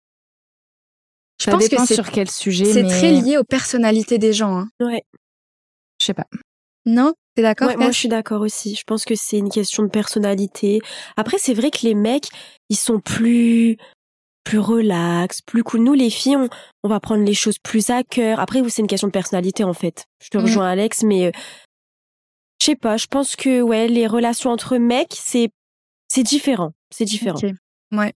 Je ça pense que dépend sur quel sujet. c'est mais... très lié aux personnalités des gens. Hein. Ouais. Je sais pas. Non, t'es d'accord Ouais, moi, je suis d'accord aussi. Je pense que c'est une question de personnalité. Après, c'est vrai que les mecs, ils sont plus, plus relax, plus cool. Nous, les filles, on, on va prendre les choses plus à cœur. Après, c'est une question de personnalité, en fait. Je te Mm. rejoins, Alex, mais euh, je sais pas. Je pense que ouais, les relations entre mecs, c'est c'est différent. C'est différent. Ouais.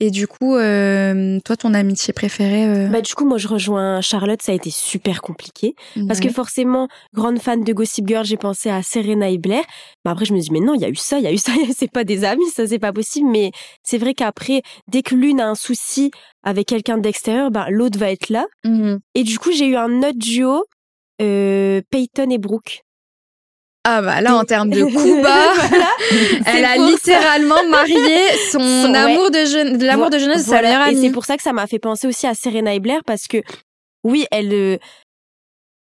Et du coup, euh, toi, ton amitié préférée euh, Bah du coup, moi, je rejoins Charlotte. Ça a été super compliqué parce que forcément, grande fan de Gossip Girl, j'ai pensé à Serena et Blair. Mais après, je me dis mais non, il y a eu ça, il y a eu ça. (laughs) C'est pas des amis, ça c'est pas possible. Mais c'est vrai qu'après, dès que l'une a un souci avec quelqu'un d'extérieur, bah l'autre va être là. Mhm. Et du coup, j'ai eu un autre duo, euh, Peyton et Brooke. Ah bah là, en termes de coups bas, (laughs) Voilà. elle a ça. littéralement marié son, Son- ouais. amour de jeune, l'amour de jeunesse de sa Voilà. meilleure Et amie. c'est pour ça que ça m'a fait penser aussi à Serena et Blair parce que oui, elles, euh,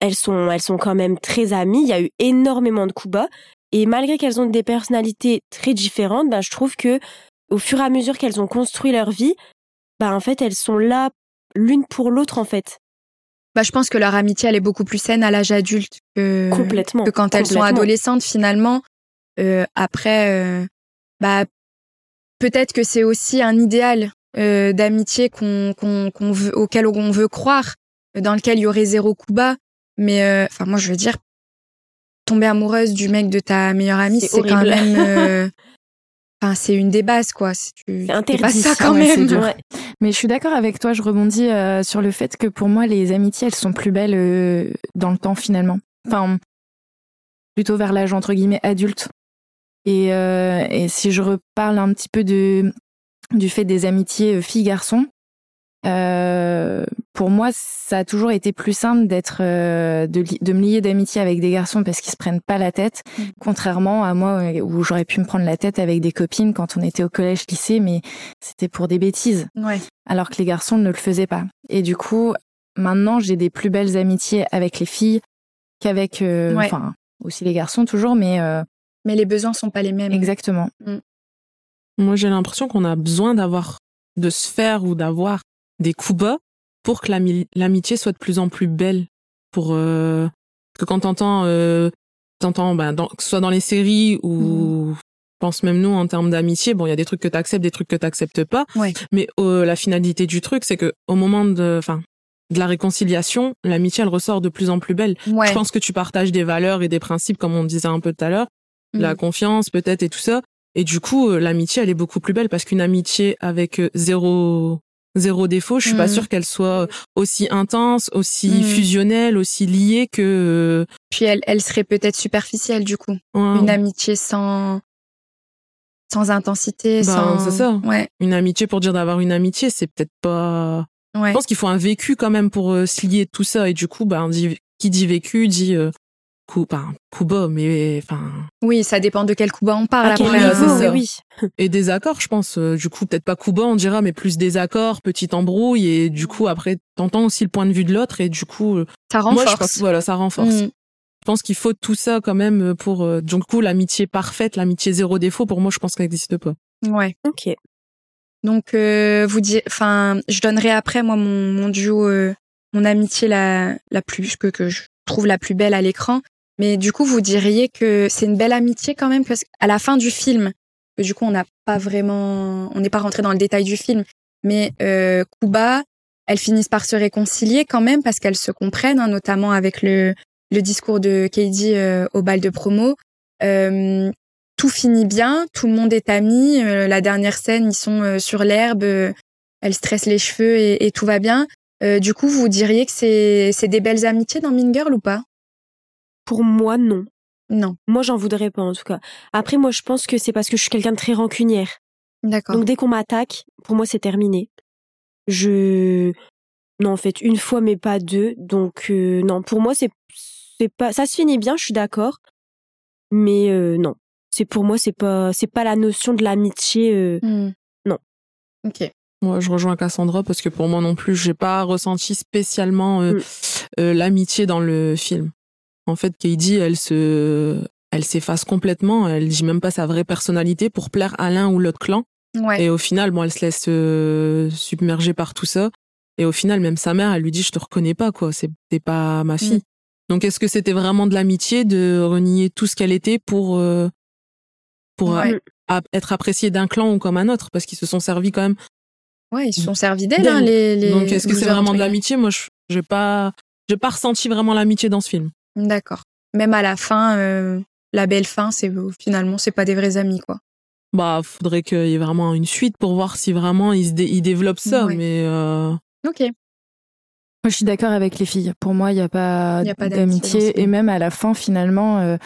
elles sont, elles sont quand même très amies. Il y a eu énormément de coups bas. Et malgré qu'elles ont des personnalités très différentes, ben, je trouve que au fur et à mesure qu'elles ont construit leur vie, ben, en fait, elles sont là l'une pour l'autre, en fait. Bah, je pense que leur amitié, elle est beaucoup plus saine à l'âge adulte que, Complètement. que quand elles sont adolescentes, finalement. Euh, après, euh, bah, peut-être que c'est aussi un idéal euh, d'amitié qu'on, qu'on, qu'on veut, auquel on veut croire, dans lequel il y aurait zéro coup bas. Mais, euh, enfin, moi, je veux dire, tomber amoureuse du mec de ta meilleure amie, C'est c'est quand même, euh, (laughs) enfin, c'est une des bases, quoi. Si tu, C'est interdit. pas ça quand ouais, c'est même. dur. Ouais. Mais je suis d'accord avec toi, je rebondis euh, sur le fait que pour moi, les amitiés, elles sont plus belles euh, dans le temps finalement. Enfin, plutôt vers l'âge entre guillemets adulte. Et, euh, si je reparle un petit peu du fait des amitiés filles-garçons, euh, pour moi, ça a toujours été plus simple d'être, euh, de, de me lier d'amitié avec des garçons parce qu'ils se prennent pas la tête, Mm. contrairement à moi euh, où j'aurais pu me prendre la tête avec des copines quand on était au collège, lycée, mais c'était pour des bêtises Ouais. alors que les garçons ne le faisaient pas. Et du coup, maintenant, j'ai des plus belles amitiés avec les filles qu'avec, euh, Ouais. enfin, aussi les garçons toujours, mais euh, Mais les besoins sont pas les mêmes. exactement. Moi, j'ai l'impression qu'on a besoin d'avoir, de se faire ou d'avoir des coups bas pour que l'ami- l'amitié soit de plus en plus belle. Pour euh, que quand t'entends, euh, t'entends, ben, dans, que ce soit dans les séries ou Mm. je pense même nous en termes d'amitié, bon, il y a des trucs que t'acceptes, des trucs que t'acceptes pas. Ouais. Mais euh, la finalité du truc, c'est que au moment de, enfin, de la réconciliation, l'amitié elle ressort de plus en plus belle. Ouais. Je pense que tu partages des valeurs et des principes, comme on disait un peu tout à l'heure la Mm. confiance peut-être et tout ça. Et du coup, euh, l'amitié, elle est beaucoup plus belle parce qu'une amitié avec euh, zéro zéro défaut, je suis pas Mhm. sûre qu'elle soit aussi intense, aussi Mhm. fusionnelle, aussi liée que Puis elle, elle serait peut-être superficielle du coup. euh, ouais, Une amitié sans sans intensité, Ben, sans. c'est ça. Ouais, une amitié pour dire d'avoir une amitié, c'est peut-être pas. ouais. Je pense qu'il faut un vécu quand même pour euh, se lier de tout ça. Et du coup, ben, dit- qui dit vécu dit euh, coup, ben, coup bas, mais enfin Oui, ça dépend de quel coup bas on parle. À quel après, niveau, ça. oui, oui. et des accords, je pense. Euh, Du coup, peut-être pas coup bas, on dira, mais plus des accords, petite embrouille. Et du coup, après, t'entends aussi le point de vue de l'autre. Et du coup, euh, Ça moi, je renforce. pense, voilà, ça renforce. Mm. Je pense qu'il faut tout ça quand même pour. euh, du coup, l'amitié parfaite, l'amitié zéro défaut, pour moi, je pense qu'elle n'existe pas. Ouais. Ok. Donc euh, vous dites, enfin, je donnerai après moi mon, mon duo, euh, mon amitié la la plus que que je trouve la plus belle à l'écran. Mais du coup, vous diriez que c'est une belle amitié quand même parce qu'à la fin du film, du coup on n'a pas vraiment, on n'est pas rentré dans le détail du film, mais euh, Kuba, elles finissent par se réconcilier quand même parce qu'elles se comprennent, hein, notamment avec le le discours de Katie euh, au bal de promo. Euh, tout finit bien, tout le monde est ami. euh, la dernière scène, ils sont euh, sur l'herbe, euh, elle stresse les cheveux et, et tout va bien. Euh, du coup, vous diriez que c'est des belles amitiés dans Mean ou pas? Pour moi, non. Non. Moi, j'en voudrais pas, en tout cas. Après, moi, je pense que c'est parce que je suis quelqu'un de très rancunière. D'accord. Donc, dès qu'on m'attaque, pour moi, c'est terminé. Je... Non, en fait, une fois, mais pas deux. Donc, euh, non, pour moi, c'est c'est pas... Ça se finit bien, je suis d'accord. Mais euh, non. C'est pour moi, c'est pas c'est pas la notion de l'amitié. euh, Hmm. Non. Ok. Moi, je rejoins Cassandra parce que pour moi non plus, j'ai pas ressenti spécialement euh, Mm. euh, l'amitié dans le film. En fait, Katie, elle se, elle s'efface complètement. Elle dit même pas sa vraie personnalité pour plaire à l'un ou l'autre clan. Ouais. Et au final, bon, elle se laisse euh, submerger par tout ça. Et au final, même sa mère, elle lui dit, je te reconnais pas, quoi. C'est, pas ma fille. Donc, est-ce que c'était vraiment de l'amitié de renier tout ce qu'elle était pour, euh, pour Ouais. être appréciée d'un clan ou comme un autre? Parce qu'ils se sont servis quand même Ouais, ils se sont servis d'elle, hein, les, les. Donc, est-ce que c'est vraiment de l'amitié? Moi, je j'ai pas, j'ai pas ressenti vraiment l'amitié dans ce film. D'accord. Même à la fin, euh, la belle fin, c'est finalement, c'est pas des vrais amis, quoi. Bah, faudrait qu'il y ait vraiment une suite pour voir si vraiment ils, se dé- ils développent ça. Ouais. Mais euh, Ok. Moi, je suis d'accord avec les filles. Pour moi, il n'y a pas, Il y a pas d'amitié. Et même à la fin, finalement, euh,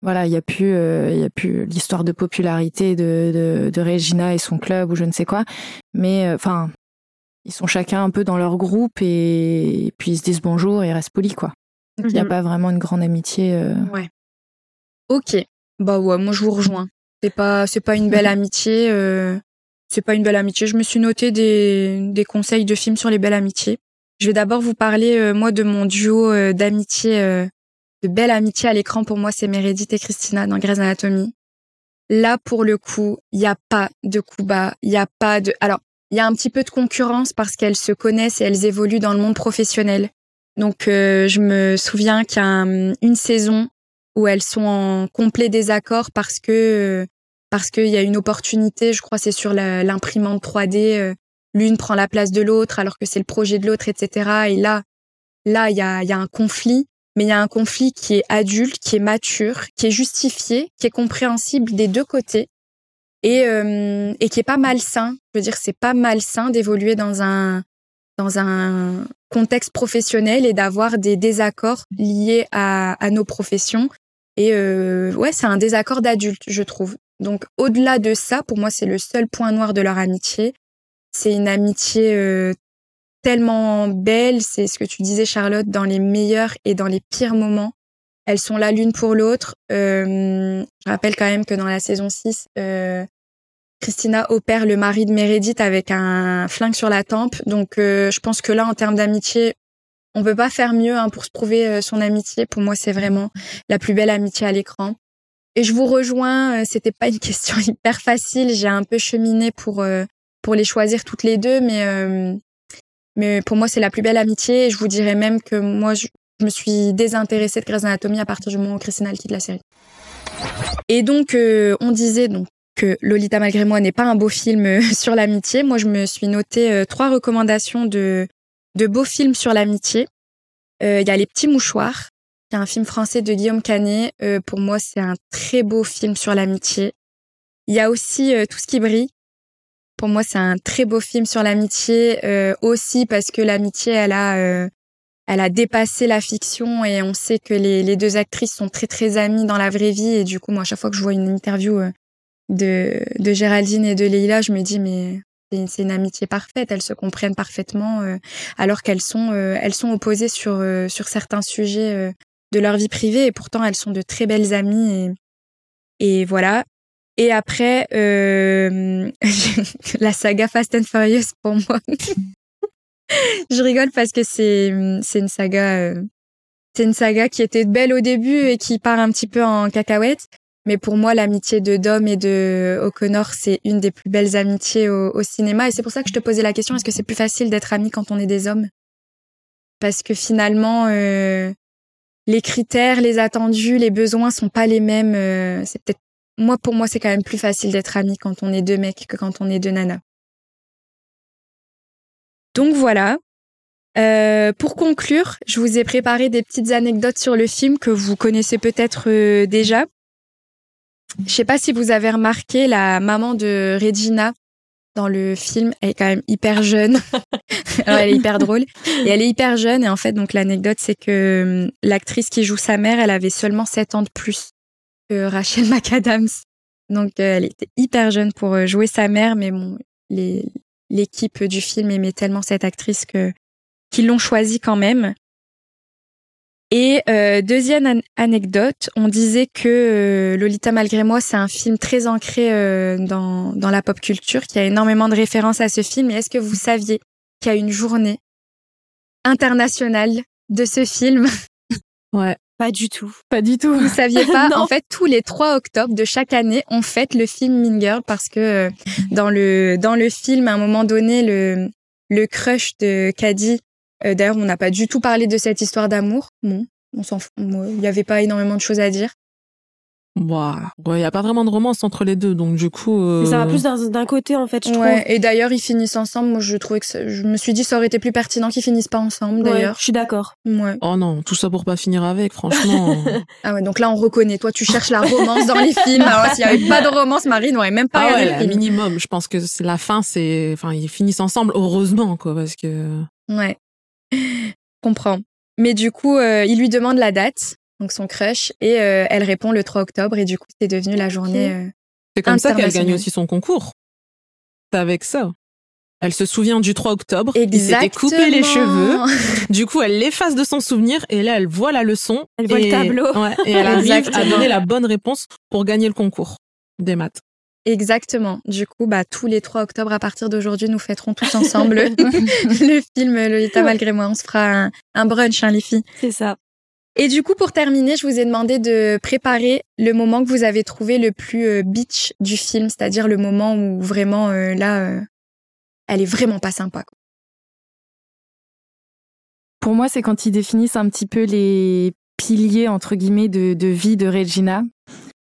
voilà, il n'y a plus, euh, il y a plus l'histoire de popularité de, de, de Regina et son club ou je ne sais quoi. Mais euh, enfin, ils sont chacun un peu dans leur groupe et, puis ils se disent bonjour et ils restent polis, quoi. Il n'y a Mhm. pas vraiment une grande amitié. euh. Ouais. Ok. Bah ouais, moi je vous rejoins. C'est pas, c'est pas une belle (laughs) amitié. euh, c'est pas une belle amitié. Je me suis noté des, des conseils de films sur les belles amitiés. Je vais d'abord vous parler euh, moi de mon duo d'amitié, de belle amitié à l'écran. Pour moi, c'est Meredith et Christina dans Grey's Anatomy. Là, pour le coup, il y a pas de coup bas. Il y a pas de. Alors, il y a un petit peu de concurrence parce qu'elles se connaissent et elles évoluent dans le monde professionnel. Donc, euh, je me souviens qu'il y a un- une saison où elles sont en complet désaccord parce que euh, parce qu'il y a une opportunité, je crois, c'est sur l'imprimante 3D. euh, L'une prend la place de l'autre alors que c'est le projet de l'autre, etc. Et là, là, il y a, y a un conflit, mais il y a un conflit qui est adulte, qui est mature, qui est justifié, qui est compréhensible des deux côtés et euh, et qui est pas malsain. Je veux dire, c'est pas malsain d'évoluer dans un dans un contexte professionnel et d'avoir des désaccords liés à, à nos professions. Et euh, ouais, c'est un désaccord d'adulte, je trouve. Donc au-delà de ça, pour moi, c'est le seul point noir de leur amitié. C'est une amitié euh, tellement belle. C'est ce que tu disais, Charlotte, dans les meilleurs et dans les pires moments. Elles sont là l'une pour l'autre. Euh, je rappelle quand même que dans la saison 6, euh, Christina opère le mari de Meredith avec un flingue sur la tempe. Donc euh, je pense que là, en termes d'amitié, on peut pas faire mieux hein, pour se prouver euh, son amitié. Pour moi, c'est vraiment la plus belle amitié à l'écran. Et je vous rejoins, euh, c'était pas une (laughs) question hyper facile. J'ai un peu cheminé pour euh, pour les choisir toutes les deux, mais euh, mais pour moi, c'est la plus belle amitié. Et je vous dirais même que moi, je, me suis désintéressée de Grey's Anatomy à partir du moment où Christina quitte la série. Et donc, euh, on disait donc que Lolita malgré moi n'est pas un beau film euh, (laughs) sur l'amitié. Moi, je me suis noté euh, trois recommandations de de beaux films sur l'amitié. Euh, Il y a Les Petits Mouchoirs, qui est un film français de Guillaume Canet. Pour moi, c'est un très beau film sur l'amitié. Il y a aussi Tout ce qui brille. Pour moi, c'est un très beau film sur l'amitié, aussi parce que l'amitié, elle a, elle a dépassé la fiction et on sait que les, les deux actrices sont très très amies dans la vraie vie. Et du coup, moi, à chaque fois que je vois une interview de, de Géraldine et de Leila, je me dis mais c'est une amitié parfaite. Elles se comprennent parfaitement, euh, alors qu'elles sont, euh, elles sont opposées sur euh, sur certains sujets euh, de leur vie privée et pourtant elles sont de très belles amies. Et, et voilà. Et après, euh, (laughs) la saga Fast and Furious pour moi. (laughs) je rigole parce que c'est c'est une saga c'est une saga qui était belle au début et qui part un petit peu en cacahuète. Mais pour moi, l'amitié de Dom et de O'Connor, c'est une des plus belles amitiés au, cinéma. Et c'est pour ça que je te posais la question, est-ce que c'est plus facile d'être ami quand on est des hommes? Parce que finalement, euh, les critères, les attendus, les besoins sont pas les mêmes. euh, c'est peut-être moi, pour moi, c'est quand même plus facile d'être ami quand on est deux mecs que quand on est deux nanas. Donc voilà. Euh, pour conclure, je vous ai préparé des petites anecdotes sur le film que vous connaissez peut-être euh, déjà. Je sais pas si vous avez remarqué la maman de Regina dans le film, elle est quand même hyper jeune. (laughs) Elle est hyper drôle et elle est hyper jeune et en fait donc l'anecdote c'est que hum, l'actrice qui joue sa mère, elle avait seulement 7 ans de plus que Rachel (laughs) McAdams. Donc euh, elle était hyper jeune pour euh, jouer sa mère mais l'équipe du film aimait tellement cette actrice que qu'ils l'ont choisie quand même. Et euh, deuxième an- anecdote, on disait que euh, Lolita malgré moi, c'est un film très ancré euh, dans, dans la pop culture, qu'il y a énormément de références à ce film. Et est-ce que vous saviez qu'il y a une journée internationale de ce film? (laughs) Ouais. Pas du tout. Pas du tout. Vous saviez pas? (laughs) Non. En fait, tous les 3 octobre de chaque année, on fête le film Mean Girl parce que euh, dans le dans le film, à un moment donné, le le crush de Caddy. Euh, D'ailleurs, on n'a pas du tout parlé de cette histoire d'amour. Bon, on s'en fout. Il n'y avait pas énormément de choses à dire. Bah, il y a pas vraiment de romance entre les deux, donc du coup. euh, Ça va plus d'un côté en fait, je Ouais, trouve. et d'ailleurs, ils finissent ensemble. Moi, je trouvais que ça- je me suis dit, ça aurait été plus pertinent qu'ils finissent pas ensemble, Ouais, d'ailleurs. je suis d'accord. Oh non, tout ça pour pas finir avec, franchement. (laughs) Ah ouais, donc là, on reconnaît. Toi, tu cherches la romance dans les (laughs) films. Alors, s'il y avait pas de romance, Marie n'aurait même pas ah ouais, le minimum. Je pense que c'est la fin, c'est, enfin, ils finissent ensemble, heureusement, quoi, parce que. Ouais. (laughs) Comprends. Mais du coup, euh, il lui demande la date, donc son crush, et euh, elle répond le 3 octobre, et du coup, c'est devenu la journée. euh, C'est comme ça qu'elle gagne aussi son concours. C'est avec ça. Elle se souvient du 3 octobre. Il s'était coupé les cheveux. Exactement. Du coup, elle l'efface de son souvenir et là, elle voit la leçon. Elle voit le et- tableau. Ouais, et elle arrive à Exactement. donner la bonne réponse pour gagner le concours des maths. Exactement. Du coup, bah, tous les 3 octobre, à partir d'aujourd'hui, nous fêterons tous ensemble (laughs) (laughs) le film Lolita malgré moi. On se fera un, un brunch, hein, les filles. C'est ça. Et du coup, pour terminer, je vous ai demandé de préparer le moment que vous avez trouvé le plus euh, bitch du film, c'est-à-dire le moment où vraiment, euh, là, euh, elle est vraiment pas sympa. quoi. Pour moi, c'est quand ils définissent un petit peu les piliers, entre guillemets, de, de vie de Regina.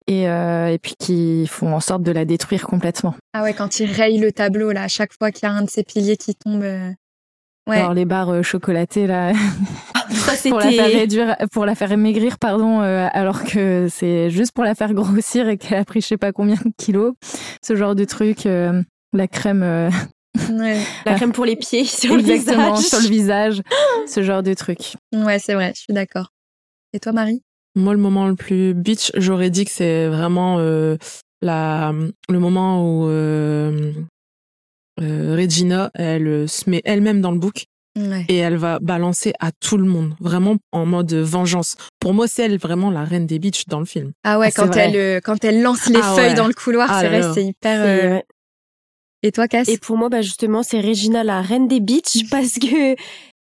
Et, euh, et puis qui font en sorte de la détruire complètement. Ah ouais, quand il raye le tableau, là, à chaque fois qu'il y a un de ses piliers qui tombe. euh, Ouais. Alors les barres euh, chocolatées là, (laughs) Ça, pour la faire réduire, pour la faire maigrir, pardon, euh, alors que c'est juste pour la faire grossir et qu'elle a pris je sais pas combien de kilos. Ce genre de truc, euh, la crème euh, Ouais, (laughs) La crème pour les pieds (laughs) sur le exactement visage. sur le visage, (gasps) ce genre de truc. ouais c'est vrai, je suis d'accord. Et toi, Marie? Moi, le moment le plus bitch, j'aurais dit que c'est vraiment euh, la, le moment où euh, euh, Regina, elle se met elle-même dans le bouc Ouais. et elle va balancer à tout le monde, vraiment en mode vengeance. Pour moi, c'est elle vraiment la reine des bitches dans le film. Ah ouais, Ah, quand vrai. elle, euh, quand elle lance les Ah feuilles ouais. dans le couloir, Ah c'est vrai, c'est hyper. Euh. Et toi, Cass? Et pour moi, bah justement, c'est Regina, la reine des beaches, (laughs) parce que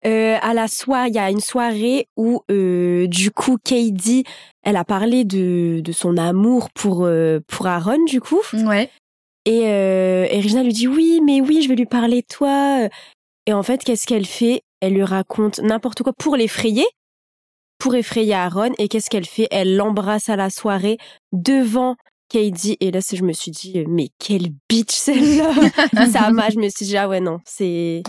euh, à la soirée, il y a une soirée où euh, du coup, Katie, elle a parlé de, de son amour pour euh, pour Aaron, du coup, Ouais. et, euh, et Regina lui dit oui, mais oui, je vais lui parler de toi. Et en fait, qu'est-ce qu'elle fait? Elle lui raconte n'importe quoi pour l'effrayer, pour effrayer Aaron. Et qu'est-ce qu'elle fait? Elle l'embrasse à la soirée devant Katie. Et là, je me suis dit, mais quelle bitch celle-là (laughs) Ça m'a, je me suis dit, ah ouais, non, c'est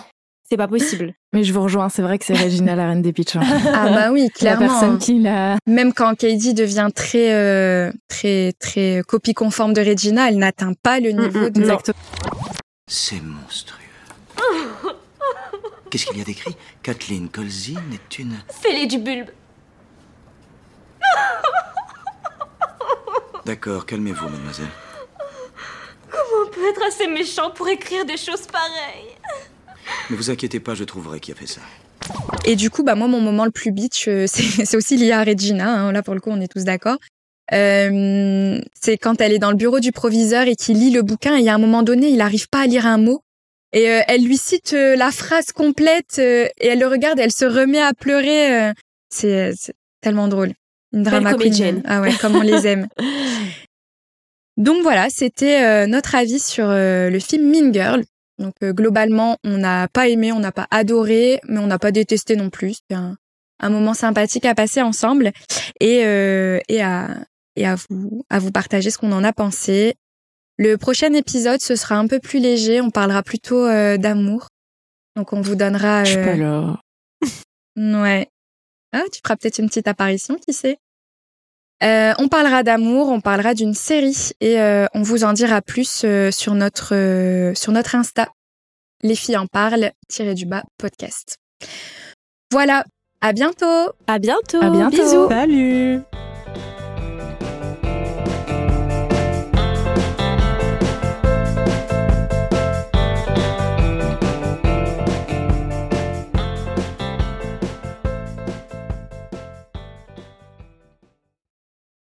c'est pas possible. (laughs) Mais je vous rejoins, c'est vrai que c'est Regina la reine des pitchs. hein. Ah bah oui, (laughs) La clairement. personne qui l'a. Même quand Katie devient très, euh, très, très copie conforme de Regina, elle n'atteint pas le niveau de. Exactement. C'est monstrueux. Qu'est-ce qu'il y a d'écrit? Kathleen Colzine est une... Fais-les du bulbe. D'accord, calmez-vous, mademoiselle. On peut être assez méchant pour écrire des choses pareilles? Ne vous inquiétez pas, je trouverai qui a fait ça. Et du coup, bah moi, mon moment le plus bitch, euh, (laughs) c'est aussi lié à Regina. hein. Là, pour le coup, on est tous d'accord. Euh, c'est quand elle est dans le bureau du proviseur et qu'il lit le bouquin. Et a un moment donné, il n'arrive pas à lire un mot. Et euh, elle lui cite euh, la phrase complète euh, et elle le regarde et elle se remet à pleurer. euh. c'est tellement drôle. Une drama queen. Ah ouais, comme on les aime. (laughs) Donc voilà, c'était euh, notre avis sur euh, le film Mean Girl. Donc euh, globalement, on n'a pas aimé, on n'a pas adoré, mais on n'a pas détesté non plus. C'était un, un moment sympathique à passer ensemble et, euh, et, à, et à, vous, à vous partager ce qu'on en a pensé. Le prochain épisode, ce sera un peu plus léger. On parlera plutôt euh, d'amour. Donc on vous donnera... Je suis pas là. Ouais. Ah, tu feras peut-être une petite apparition, qui sait? Euh, on parlera d'amour, on parlera d'une série et euh, on vous en dira plus euh, sur notre euh, sur notre Insta. Les filles en parlent tiré du bas podcast. Voilà, à bientôt. À bientôt. À bientôt. Bisous. Salut